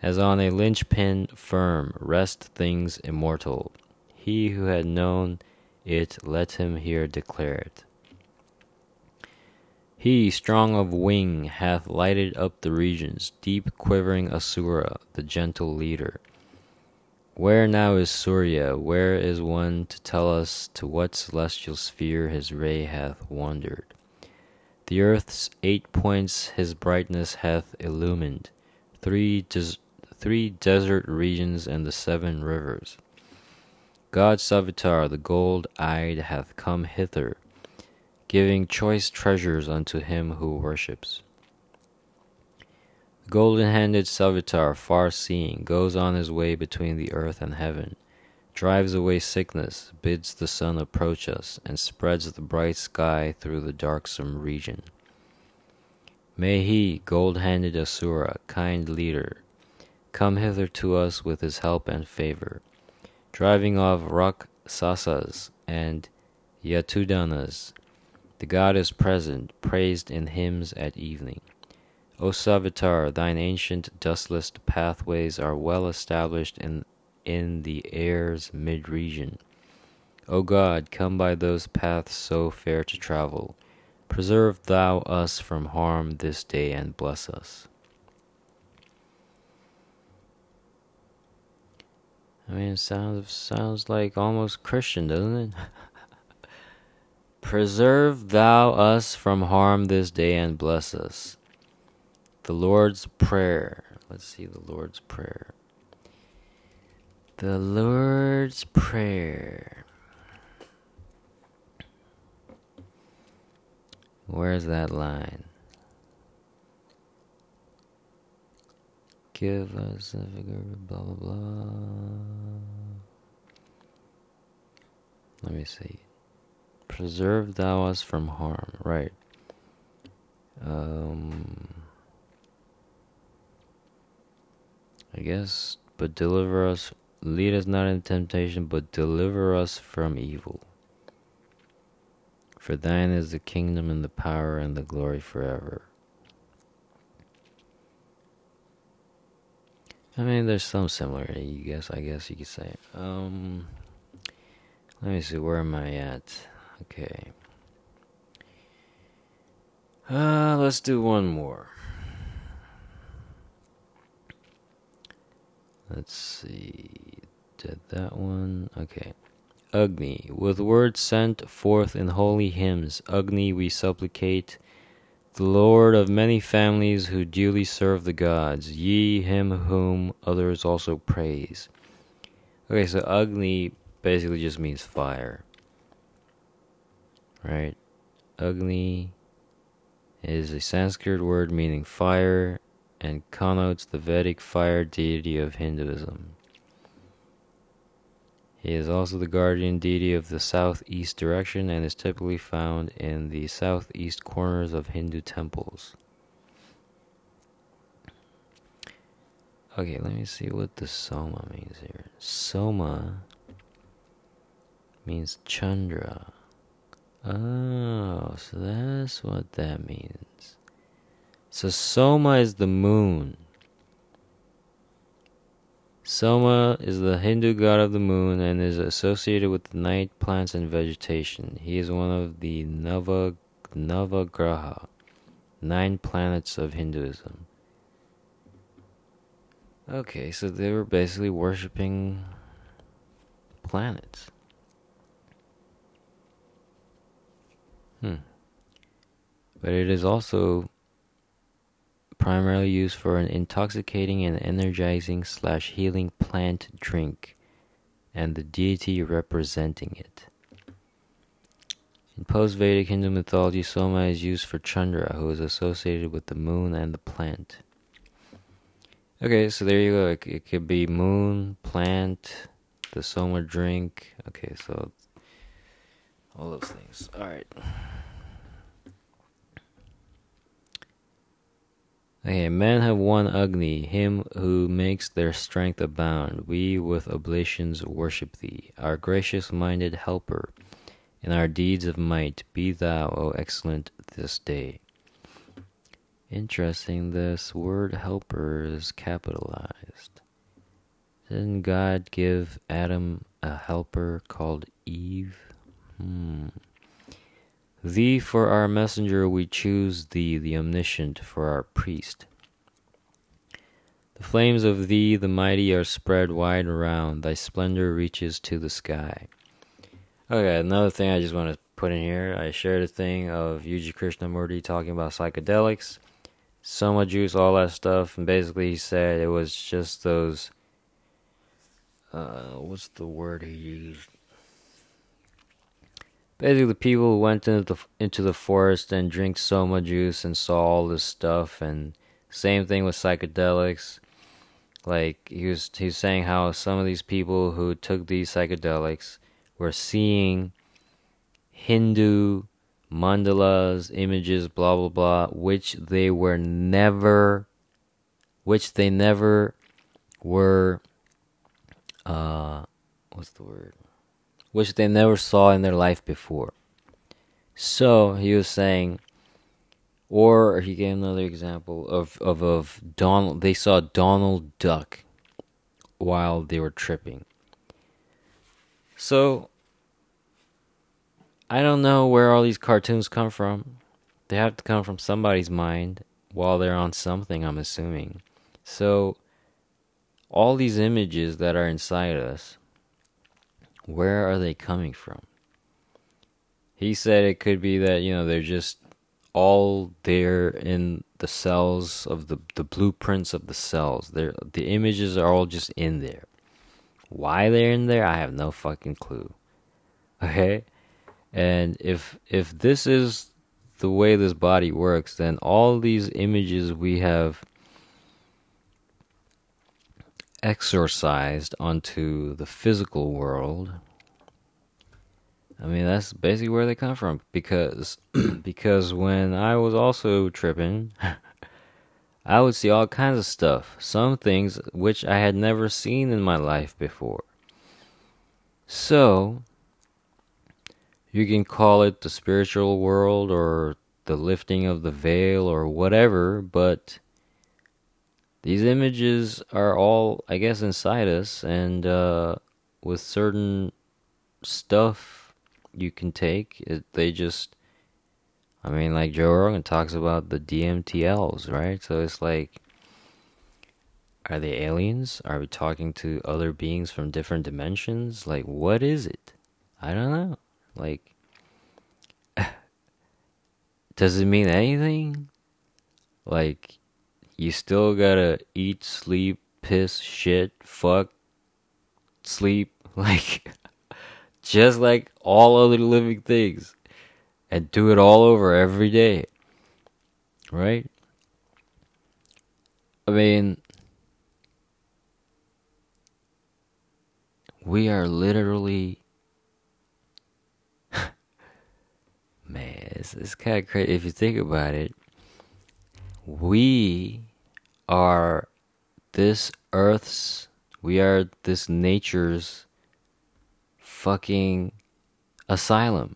As on a linchpin firm rest things immortal. He who had known it, let him here declare it. He, strong of wing, hath lighted up the regions, deep quivering Asura, the gentle leader. Where now is Surya? Where is one to tell us to what celestial sphere his ray hath wandered? The earth's eight points his brightness hath illumined, three, des- three desert regions and the seven rivers. God Savitar, the gold eyed, hath come hither, giving choice treasures unto him who worships. The golden handed Savitar, far seeing, goes on his way between the earth and heaven, drives away sickness, bids the sun approach us, and spreads the bright sky through the darksome region. May he, gold handed Asura, kind leader, come hither to us with his help and favor driving off Raksasas and Yatudhanas. The god is present, praised in hymns at evening. O Savitar, thine ancient dustless pathways are well established in, in the air's mid region. O God, come by those paths so fair to travel. Preserve thou us from harm this day and bless us. I mean, it sounds sounds like almost Christian, doesn't it? <laughs> Preserve thou us from harm this day and bless us. The Lord's Prayer. Let's see the Lord's Prayer. The Lord's Prayer. Where's that line? Give us a figure, blah blah blah. Let me see. Preserve thou us from harm. Right. Um. I guess, but deliver us. Lead us not into temptation, but deliver us from evil. For thine is the kingdom and the power and the glory forever. I mean, there's some similarity. You guess, I guess you could say. Um, let me see. Where am I at? Okay. Uh, let's do one more. Let's see. Did that one? Okay. Agni. With words sent forth in holy hymns, Agni we supplicate the Lord of many families who duly serve the gods, ye him whom others also praise. Okay, so Agni basically just means fire. Right? Agni is a Sanskrit word meaning fire and connotes the Vedic fire deity of Hinduism. He is also the guardian deity of the southeast direction and is typically found in the southeast corners of Hindu temples. Okay, let me see what the Soma means here. Soma means Chandra. Oh, so that's what that means. So Soma is the moon. Soma is the Hindu god of the moon and is associated with the night plants and vegetation. He is one of the Nava, Navagraha, nine planets of Hinduism. Okay, so they were basically worshipping planets. Hmm. But it is also primarily used for an intoxicating and energizing slash healing plant drink, and the deity representing it. In post Vedic Hindu mythology, Soma is used for Chandra, who is associated with the moon and the plant. Okay, so there you go. It, it could be moon, plant, the Soma drink. Okay, so all those things. All right. Okay, men have one Agni, him who makes their strength abound. We with oblations worship thee, our gracious minded helper. In our deeds of might, be thou, O excellent, this day. Interesting, this word helper is capitalized. Didn't God give Adam a helper called Eve? Hmm. Thee for our messenger we choose thee, the omniscient, for our priest. The flames of thee, the mighty, are spread wide around, thy splendor reaches to the sky. Okay, another thing I just want to put in here. I shared a thing of UG Krishnamurti talking about psychedelics, soma juice, all that stuff, and basically he said it was just those uh, what's the word he used? Basically, the people who went into the into the forest and drank soma juice and saw all this stuff, and same thing with psychedelics. Like he was he was saying how some of these people who took these psychedelics were seeing Hindu mandalas, images, blah blah blah, which they were never, which they never were. Uh, what's the word? Which they never saw in their life before. So he was saying, or he gave another example of of of Donald. They saw Donald Duck while they were tripping. So I don't know where all these cartoons come from. They have to come from somebody's mind while they're on something, I'm assuming. So, all these images that are inside us, where are they coming from? He said it could be that, you know, they're just all there in the cells of the, the blueprints of the cells. They're, the images are all just in there. Why they're in there, I have no fucking clue. <laughs> Okay? And if if this is the way this body works, then all these images we have exorcised onto the physical world. I mean, that's basically where they come from because <clears throat> because when I was also tripping, <laughs> I would see all kinds of stuff, some things which I had never seen in my life before. So, you can call it the spiritual world or the lifting of the veil or whatever, but these images are all, I guess, inside us, and uh, with certain stuff you can take, it, they just, I mean, like Joe Rogan talks about the DMT elves, right? So it's like, are they aliens? Are we talking to other beings from different dimensions? Like, what is it? I don't know. Like, <sighs> does it mean anything? Like, you still gotta eat, sleep, piss, shit, fuck, sleep, <laughs> like, just like all other living things, and do it all over every day, right? I mean, we are literally <laughs> man, it's, it's kind of crazy if you think about it. We are this Earth's, we are this nature's fucking asylum,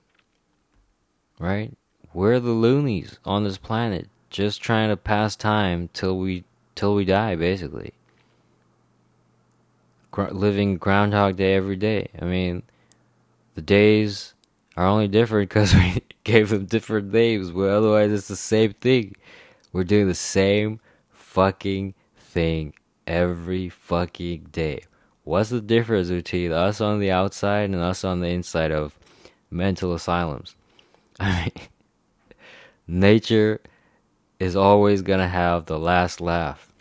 right? We're the loonies on this planet, just trying to pass time till we till we die, basically. Gr- living Groundhog Day every day. I mean, the days are only different because <laughs> we gave them different names, but otherwise it's the same thing. We're doing the same fucking thing every fucking day. What's the difference between us on the outside and us on the inside of mental asylums? <laughs> I mean, nature is always gonna have the last laugh.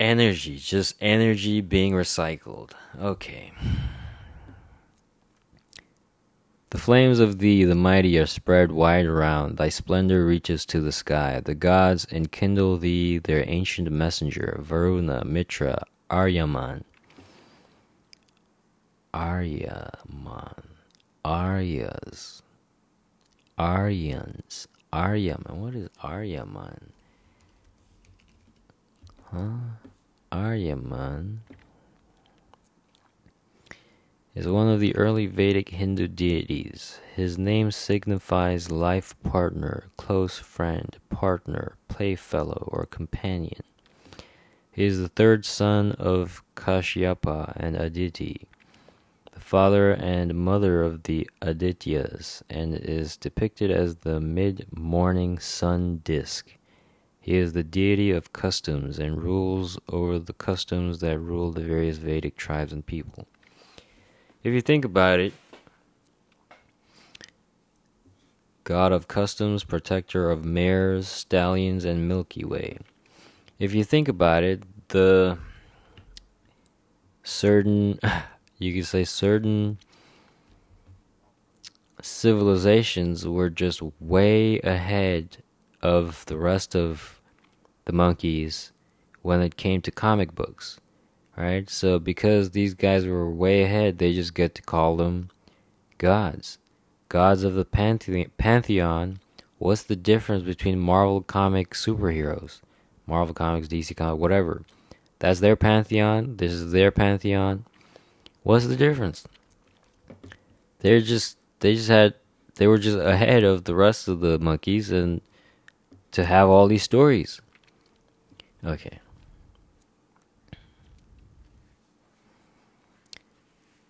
Energy, just energy being recycled. Okay. The flames of thee, the mighty, are spread wide around. Thy splendor reaches to the sky. The gods enkindle thee, their ancient messenger, Varuna, Mitra, Aryaman. Aryaman. Aryas. Aryans. Aryaman. What is Aryaman? Huh? Aryaman is one of the early Vedic Hindu deities. His name signifies life partner, close friend, partner, playfellow, or companion. He is the third son of Kashyapa and Aditi, the father and mother of the Adityas, and is depicted as the mid morning sun disk. He is the deity of customs and rules over the customs that rule the various Vedic tribes and people if you think about it, god of customs, protector of mares, stallions, and Milky Way. If you think about it, the certain, <laughs> you could say certain civilizations were just way ahead of the rest of the monkeys when it came to comic books. Right? So because these guys were way ahead, they just get to call them gods. Gods of the panthe- pantheon. What's the difference between Marvel comic superheroes? Marvel Comics, DC Comics, whatever. That's their pantheon. This is their pantheon. What's the difference? They're just they just had they were just ahead of the rest of the monkeys and to have all these stories. Okay.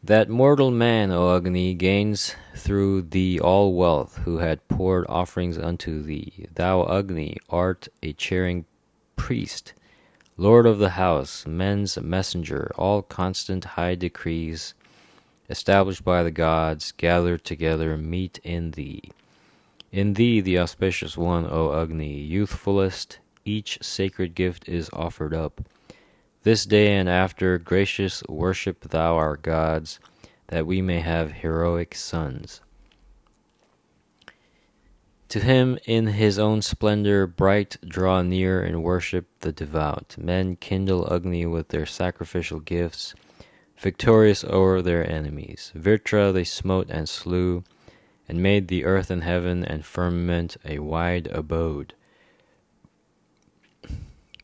That mortal man, O Agni, gains through thee all wealth, who had poured offerings unto thee. Thou, Agni, art a cheering priest, lord of the house, men's messenger, all constant high decrees established by the gods, gathered together, meet in thee. In thee, the auspicious one, O Agni, youthfulest, each sacred gift is offered up. This day and after, gracious, worship thou our gods, that we may have heroic sons. To him in his own splendor bright draw near and worship the devout. Men kindle Agni with their sacrificial gifts, victorious o'er their enemies. Vritra they smote and slew, and made the earth and heaven and firmament a wide abode.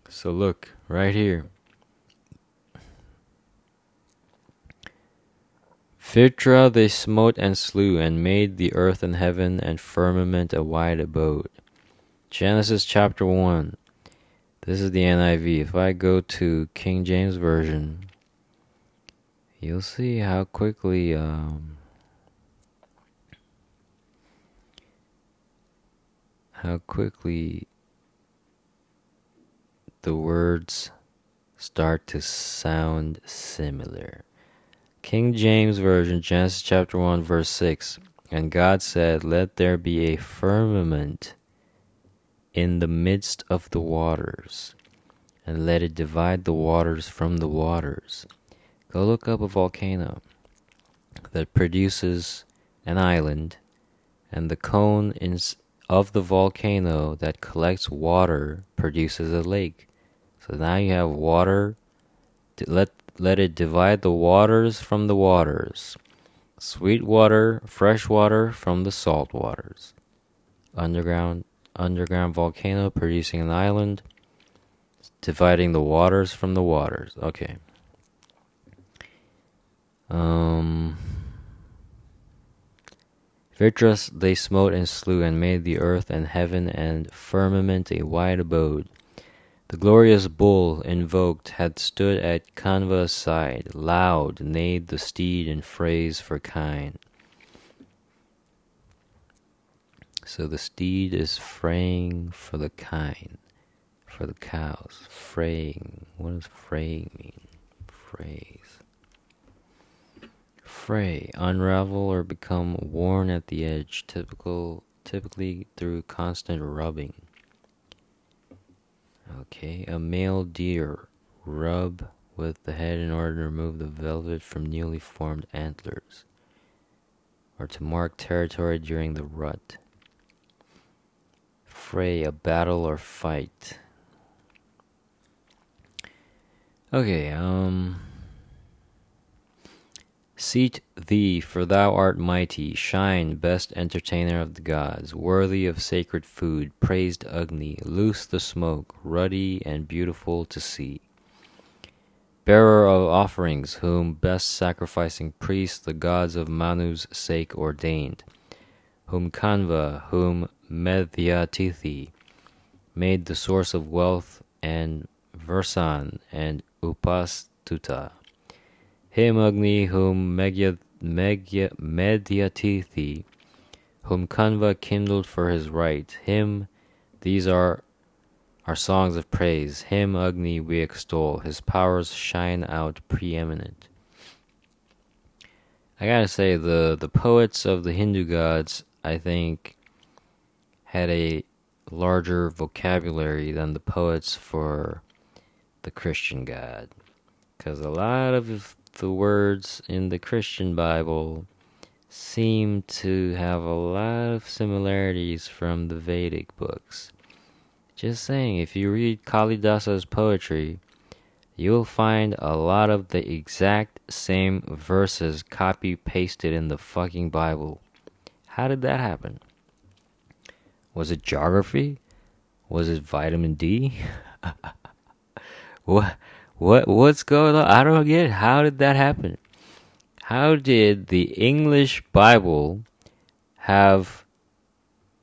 So look, right here. Vritra they smote and slew, and made the earth and heaven and firmament a wide abode. Genesis chapter 1. This is the NIV. If I go to King James Version, you'll see how quickly um, how quickly the words start to sound similar. King James Version, Genesis chapter 1, verse 6. And God said, Let there be a firmament in the midst of the waters, and let it divide the waters from the waters. Go look up a volcano that produces an island, and the cone of the volcano that collects water produces a lake. So now you have water. To let let it divide the waters from the waters, sweet water, fresh water from the salt waters. Underground underground volcano producing an island, dividing the waters from the waters. Okay. Um Vitras they smote and slew and made the earth and heaven and firmament a wide abode. The glorious bull invoked had stood at Kanva's side, loud neighed the steed in phrase for kine. So the steed is fraying for the kine, for the cows. Fraying. What does fray mean? Phrase. Fray, unravel or become worn at the edge, typical, typically through constant rubbing. Okay, a male deer rub with the head in order to remove the velvet from newly formed antlers, or to mark territory during the rut. Fray, a battle or fight. Okay, um. Seat thee, for thou art mighty, shine, best entertainer of the gods, worthy of sacred food, praised Agni, loose the smoke, ruddy and beautiful to see. Bearer of offerings, whom best sacrificing priests the gods of Manu's sake ordained, whom Kanva, whom Medhyatithi made the source of wealth, and Versan and Upastuta him Agni whom Medhyatithi, whom Kanva kindled for his right, him, these are our songs of praise. Him, Agni, we extol. His powers shine out preeminent. I gotta say, the, the poets of the Hindu gods, I think, had a larger vocabulary than the poets for the Christian God. Because a lot of the words in the Christian Bible seem to have a lot of similarities from the Vedic books. Just saying, if you read Kalidasa's poetry, you'll find a lot of the exact same verses copy pasted in the fucking Bible. How did that happen? Was it geography? Was it vitamin D? <laughs> what what what's going on? I don't get it. How did that happen? How did the English Bible have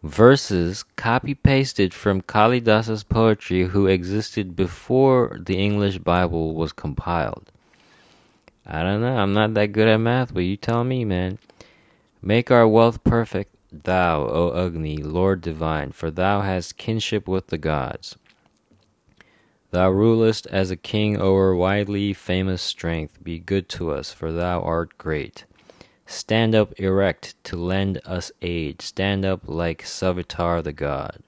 verses copy pasted from Kalidasa's poetry who existed before the English Bible was compiled? I don't know. I'm not that good at math, but you tell me, man. Make our wealth perfect, thou, O Agni, Lord divine, for thou hast kinship with the gods. Thou rulest as a king o'er widely famous strength. Be good to us, for thou art great. Stand up erect to lend us aid. Stand up like Savitar the god.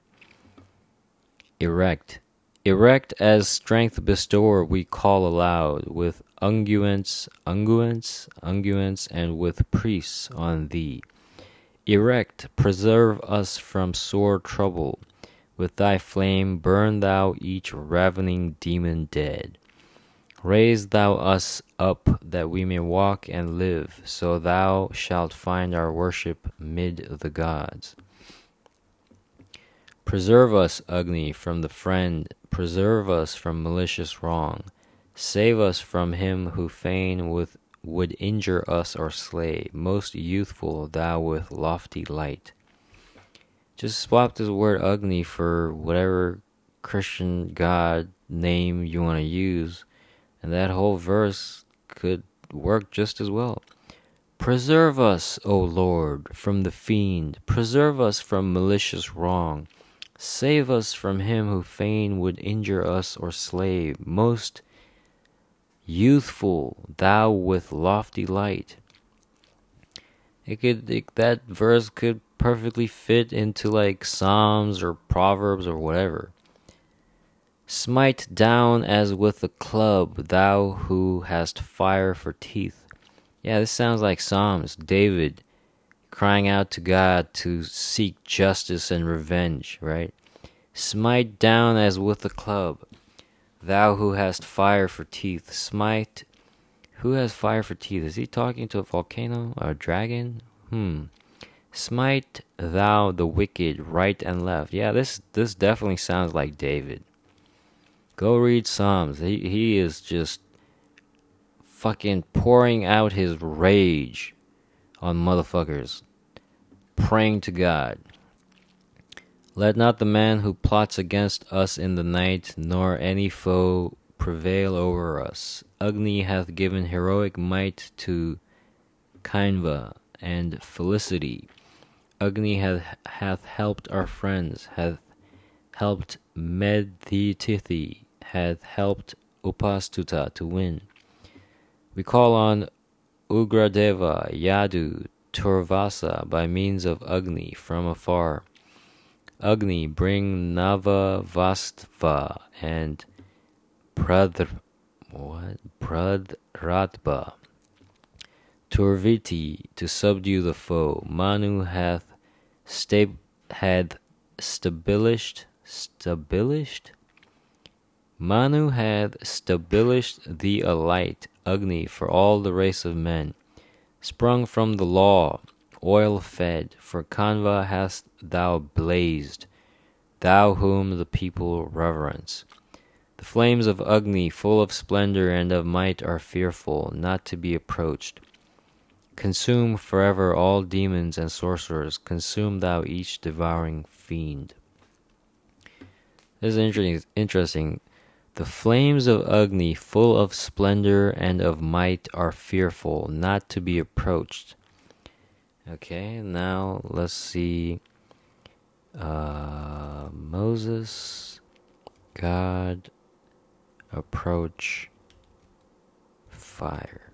Erect. Erect as strength bestower we call aloud, with unguents, unguents, unguents, and with priests on thee. Erect, preserve us from sore trouble. With thy flame burn thou each ravening demon dead. Raise thou us up that we may walk and live, so thou shalt find our worship mid the gods. Preserve us, Agni, from the friend, preserve us from malicious wrong. Save us from him who fain with, would injure us or slay, most youthful thou with lofty light. Just swap this word Agni for whatever Christian God name you want to use, and that whole verse could work just as well. Preserve us, O Lord, from the fiend. Preserve us from malicious wrong. Save us from him who fain would injure us or slay. Most youthful, thou with lofty light. It could it, that verse could perfectly fit into like Psalms or Proverbs or whatever. Smite down as with a club, thou who hast fire for teeth. Yeah, this sounds like Psalms. David crying out to God to seek justice and revenge, right? Smite down as with a club, thou who hast fire for teeth. Smite. Who has fire for teeth? Is he talking to a volcano or a dragon? Hmm. Smite thou the wicked right and left. Yeah, this this definitely sounds like David. Go read Psalms. He he is just fucking pouring out his rage on motherfuckers, praying to God. Let not the man who plots against us in the night, nor any foe prevail over us. Agni hath given heroic might to Kanva and felicity. Agni hath, hath helped our friends, hath helped Medhyatithi, hath helped Upastuta to win. We call on Ugradeva, Yadu, Turvasa by means of Agni from afar. Agni, bring Navavastva and Pradr, what? Pradratba. Turviti, to subdue the foe. Manu hath stab- had stabilished stabilished Manu hath stabilished thee a light, Agni, for all the race of men, sprung from the law, oil fed, for Kanva hast thou blazed, thou whom the people reverence. The flames of Agni, full of splendor and of might, are fearful, not to be approached. Consume forever all demons and sorcerers. Consume thou each devouring fiend. This is interesting. interesting. The flames of Agni, full of splendor and of might, are fearful, not to be approached. Okay, now let's see. Uh, Moses, God, approach, fire.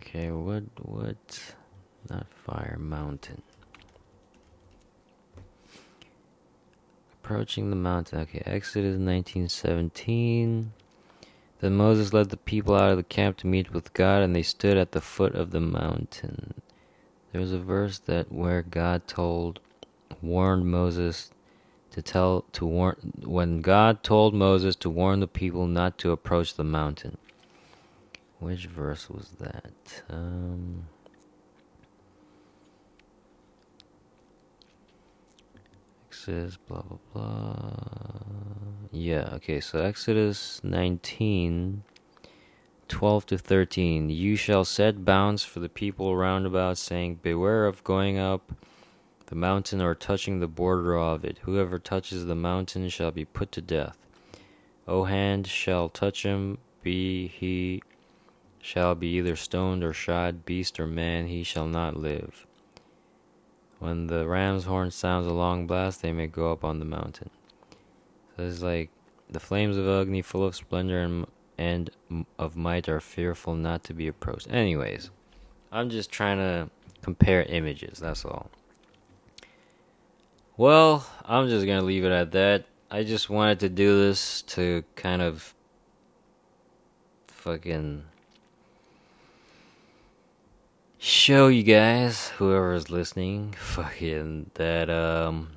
Okay, what, what, not fire, mountain. Approaching the mountain. Okay, Exodus 1917. Then Moses led the people out of the camp to meet with God, and they stood at the foot of the mountain. There's a verse that where God told, warned Moses to tell to warn when God told Moses to warn the people not to approach the mountain. Which verse was that? Um, Exodus, blah blah blah. Yeah, okay, so Exodus 19, 12 to 13. You shall set bounds for the people round about, saying, Beware of going up the mountain or touching the border of it. Whoever touches the mountain shall be put to death. O hand shall touch him, be he shall be either stoned or shot, beast or man, he shall not live. When the ram's horn sounds a long blast, they may go up on the mountain. So it's like the flames of Agni, full of splendor and and of might, are fearful not to be approached. Anyways, I'm just trying to compare images. That's all. Well, I'm just gonna leave it at that. I just wanted to do this to kind of fucking show you guys, whoever's listening, <laughs> fucking that um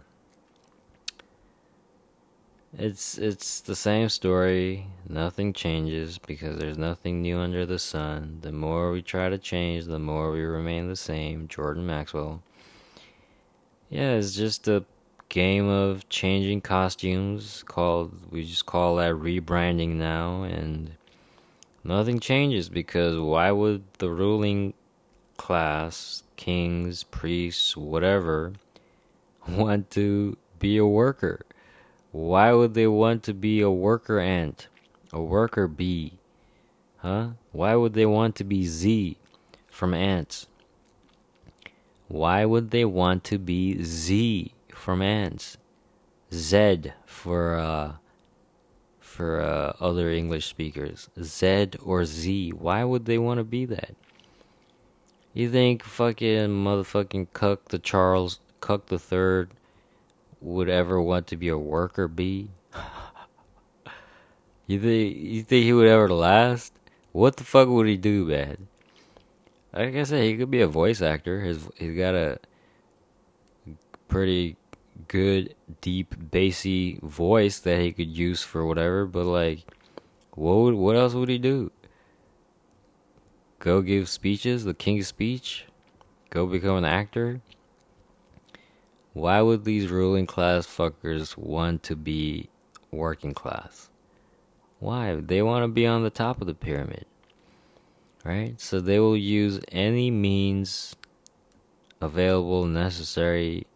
it's it's the same story. Nothing changes because there's nothing new under the sun. The more we try to change, the more we remain the same. Jordan Maxwell. Yeah, it's just a game of changing costumes called we just call that rebranding now and nothing changes because why would the ruling class, kings, priests, whatever, want to be a worker? Why would they want to be a worker ant? A worker bee? Huh? Why would they want to be Z from Antz? Why would they want to be Z from Antz? Z for uh for uh, other English speakers. Z or Z. Why would they want to be that? You think fucking motherfucking Cuck the Charles Cuck the Third would ever want to be a worker bee? <laughs> you think you think he would ever last? What the fuck would he do, man? Like I said, he could be a voice actor. His he's got a pretty good, deep, bassy voice that he could use for whatever. But like, what would, what else would he do? Go give speeches, the King's Speech? Go become an actor? Why would these ruling class fuckers want to be working class? Why? They want to be on the top of the pyramid. Right? So they will use any means available, necessary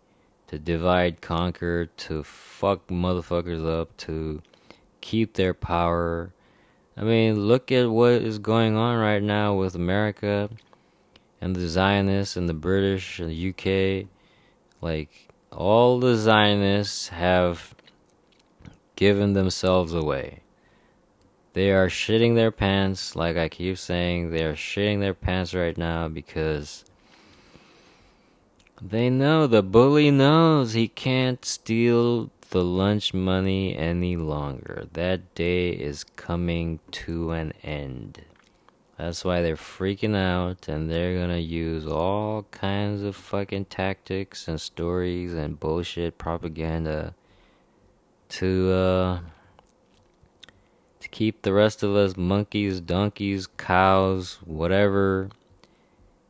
to divide, conquer, to fuck motherfuckers up, to keep their power. I mean, look at what is going on right now with America and the Zionists and the British and the UK. Like, all the Zionists have given themselves away. They are shitting their pants, like I keep saying, they are shitting their pants right now because they know the bully knows he can't steal the lunch money any longer. That day is coming to an end. That's why they're freaking out and they're gonna use all kinds of fucking tactics and stories and bullshit propaganda to uh to keep the rest of us monkeys, donkeys, cows, whatever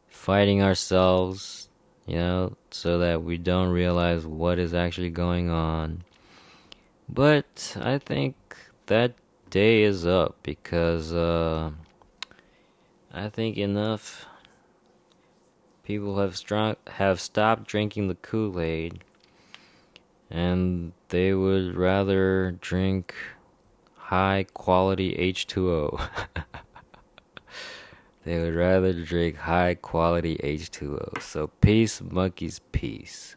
fighting ourselves, you know, so that we don't realize what is actually going on. But I think that day is up because uh I think enough people have strong, have stopped drinking the Kool-Aid and they would rather drink high quality H2O. <laughs> they would rather drink high quality H2O. So peace monkeys peace.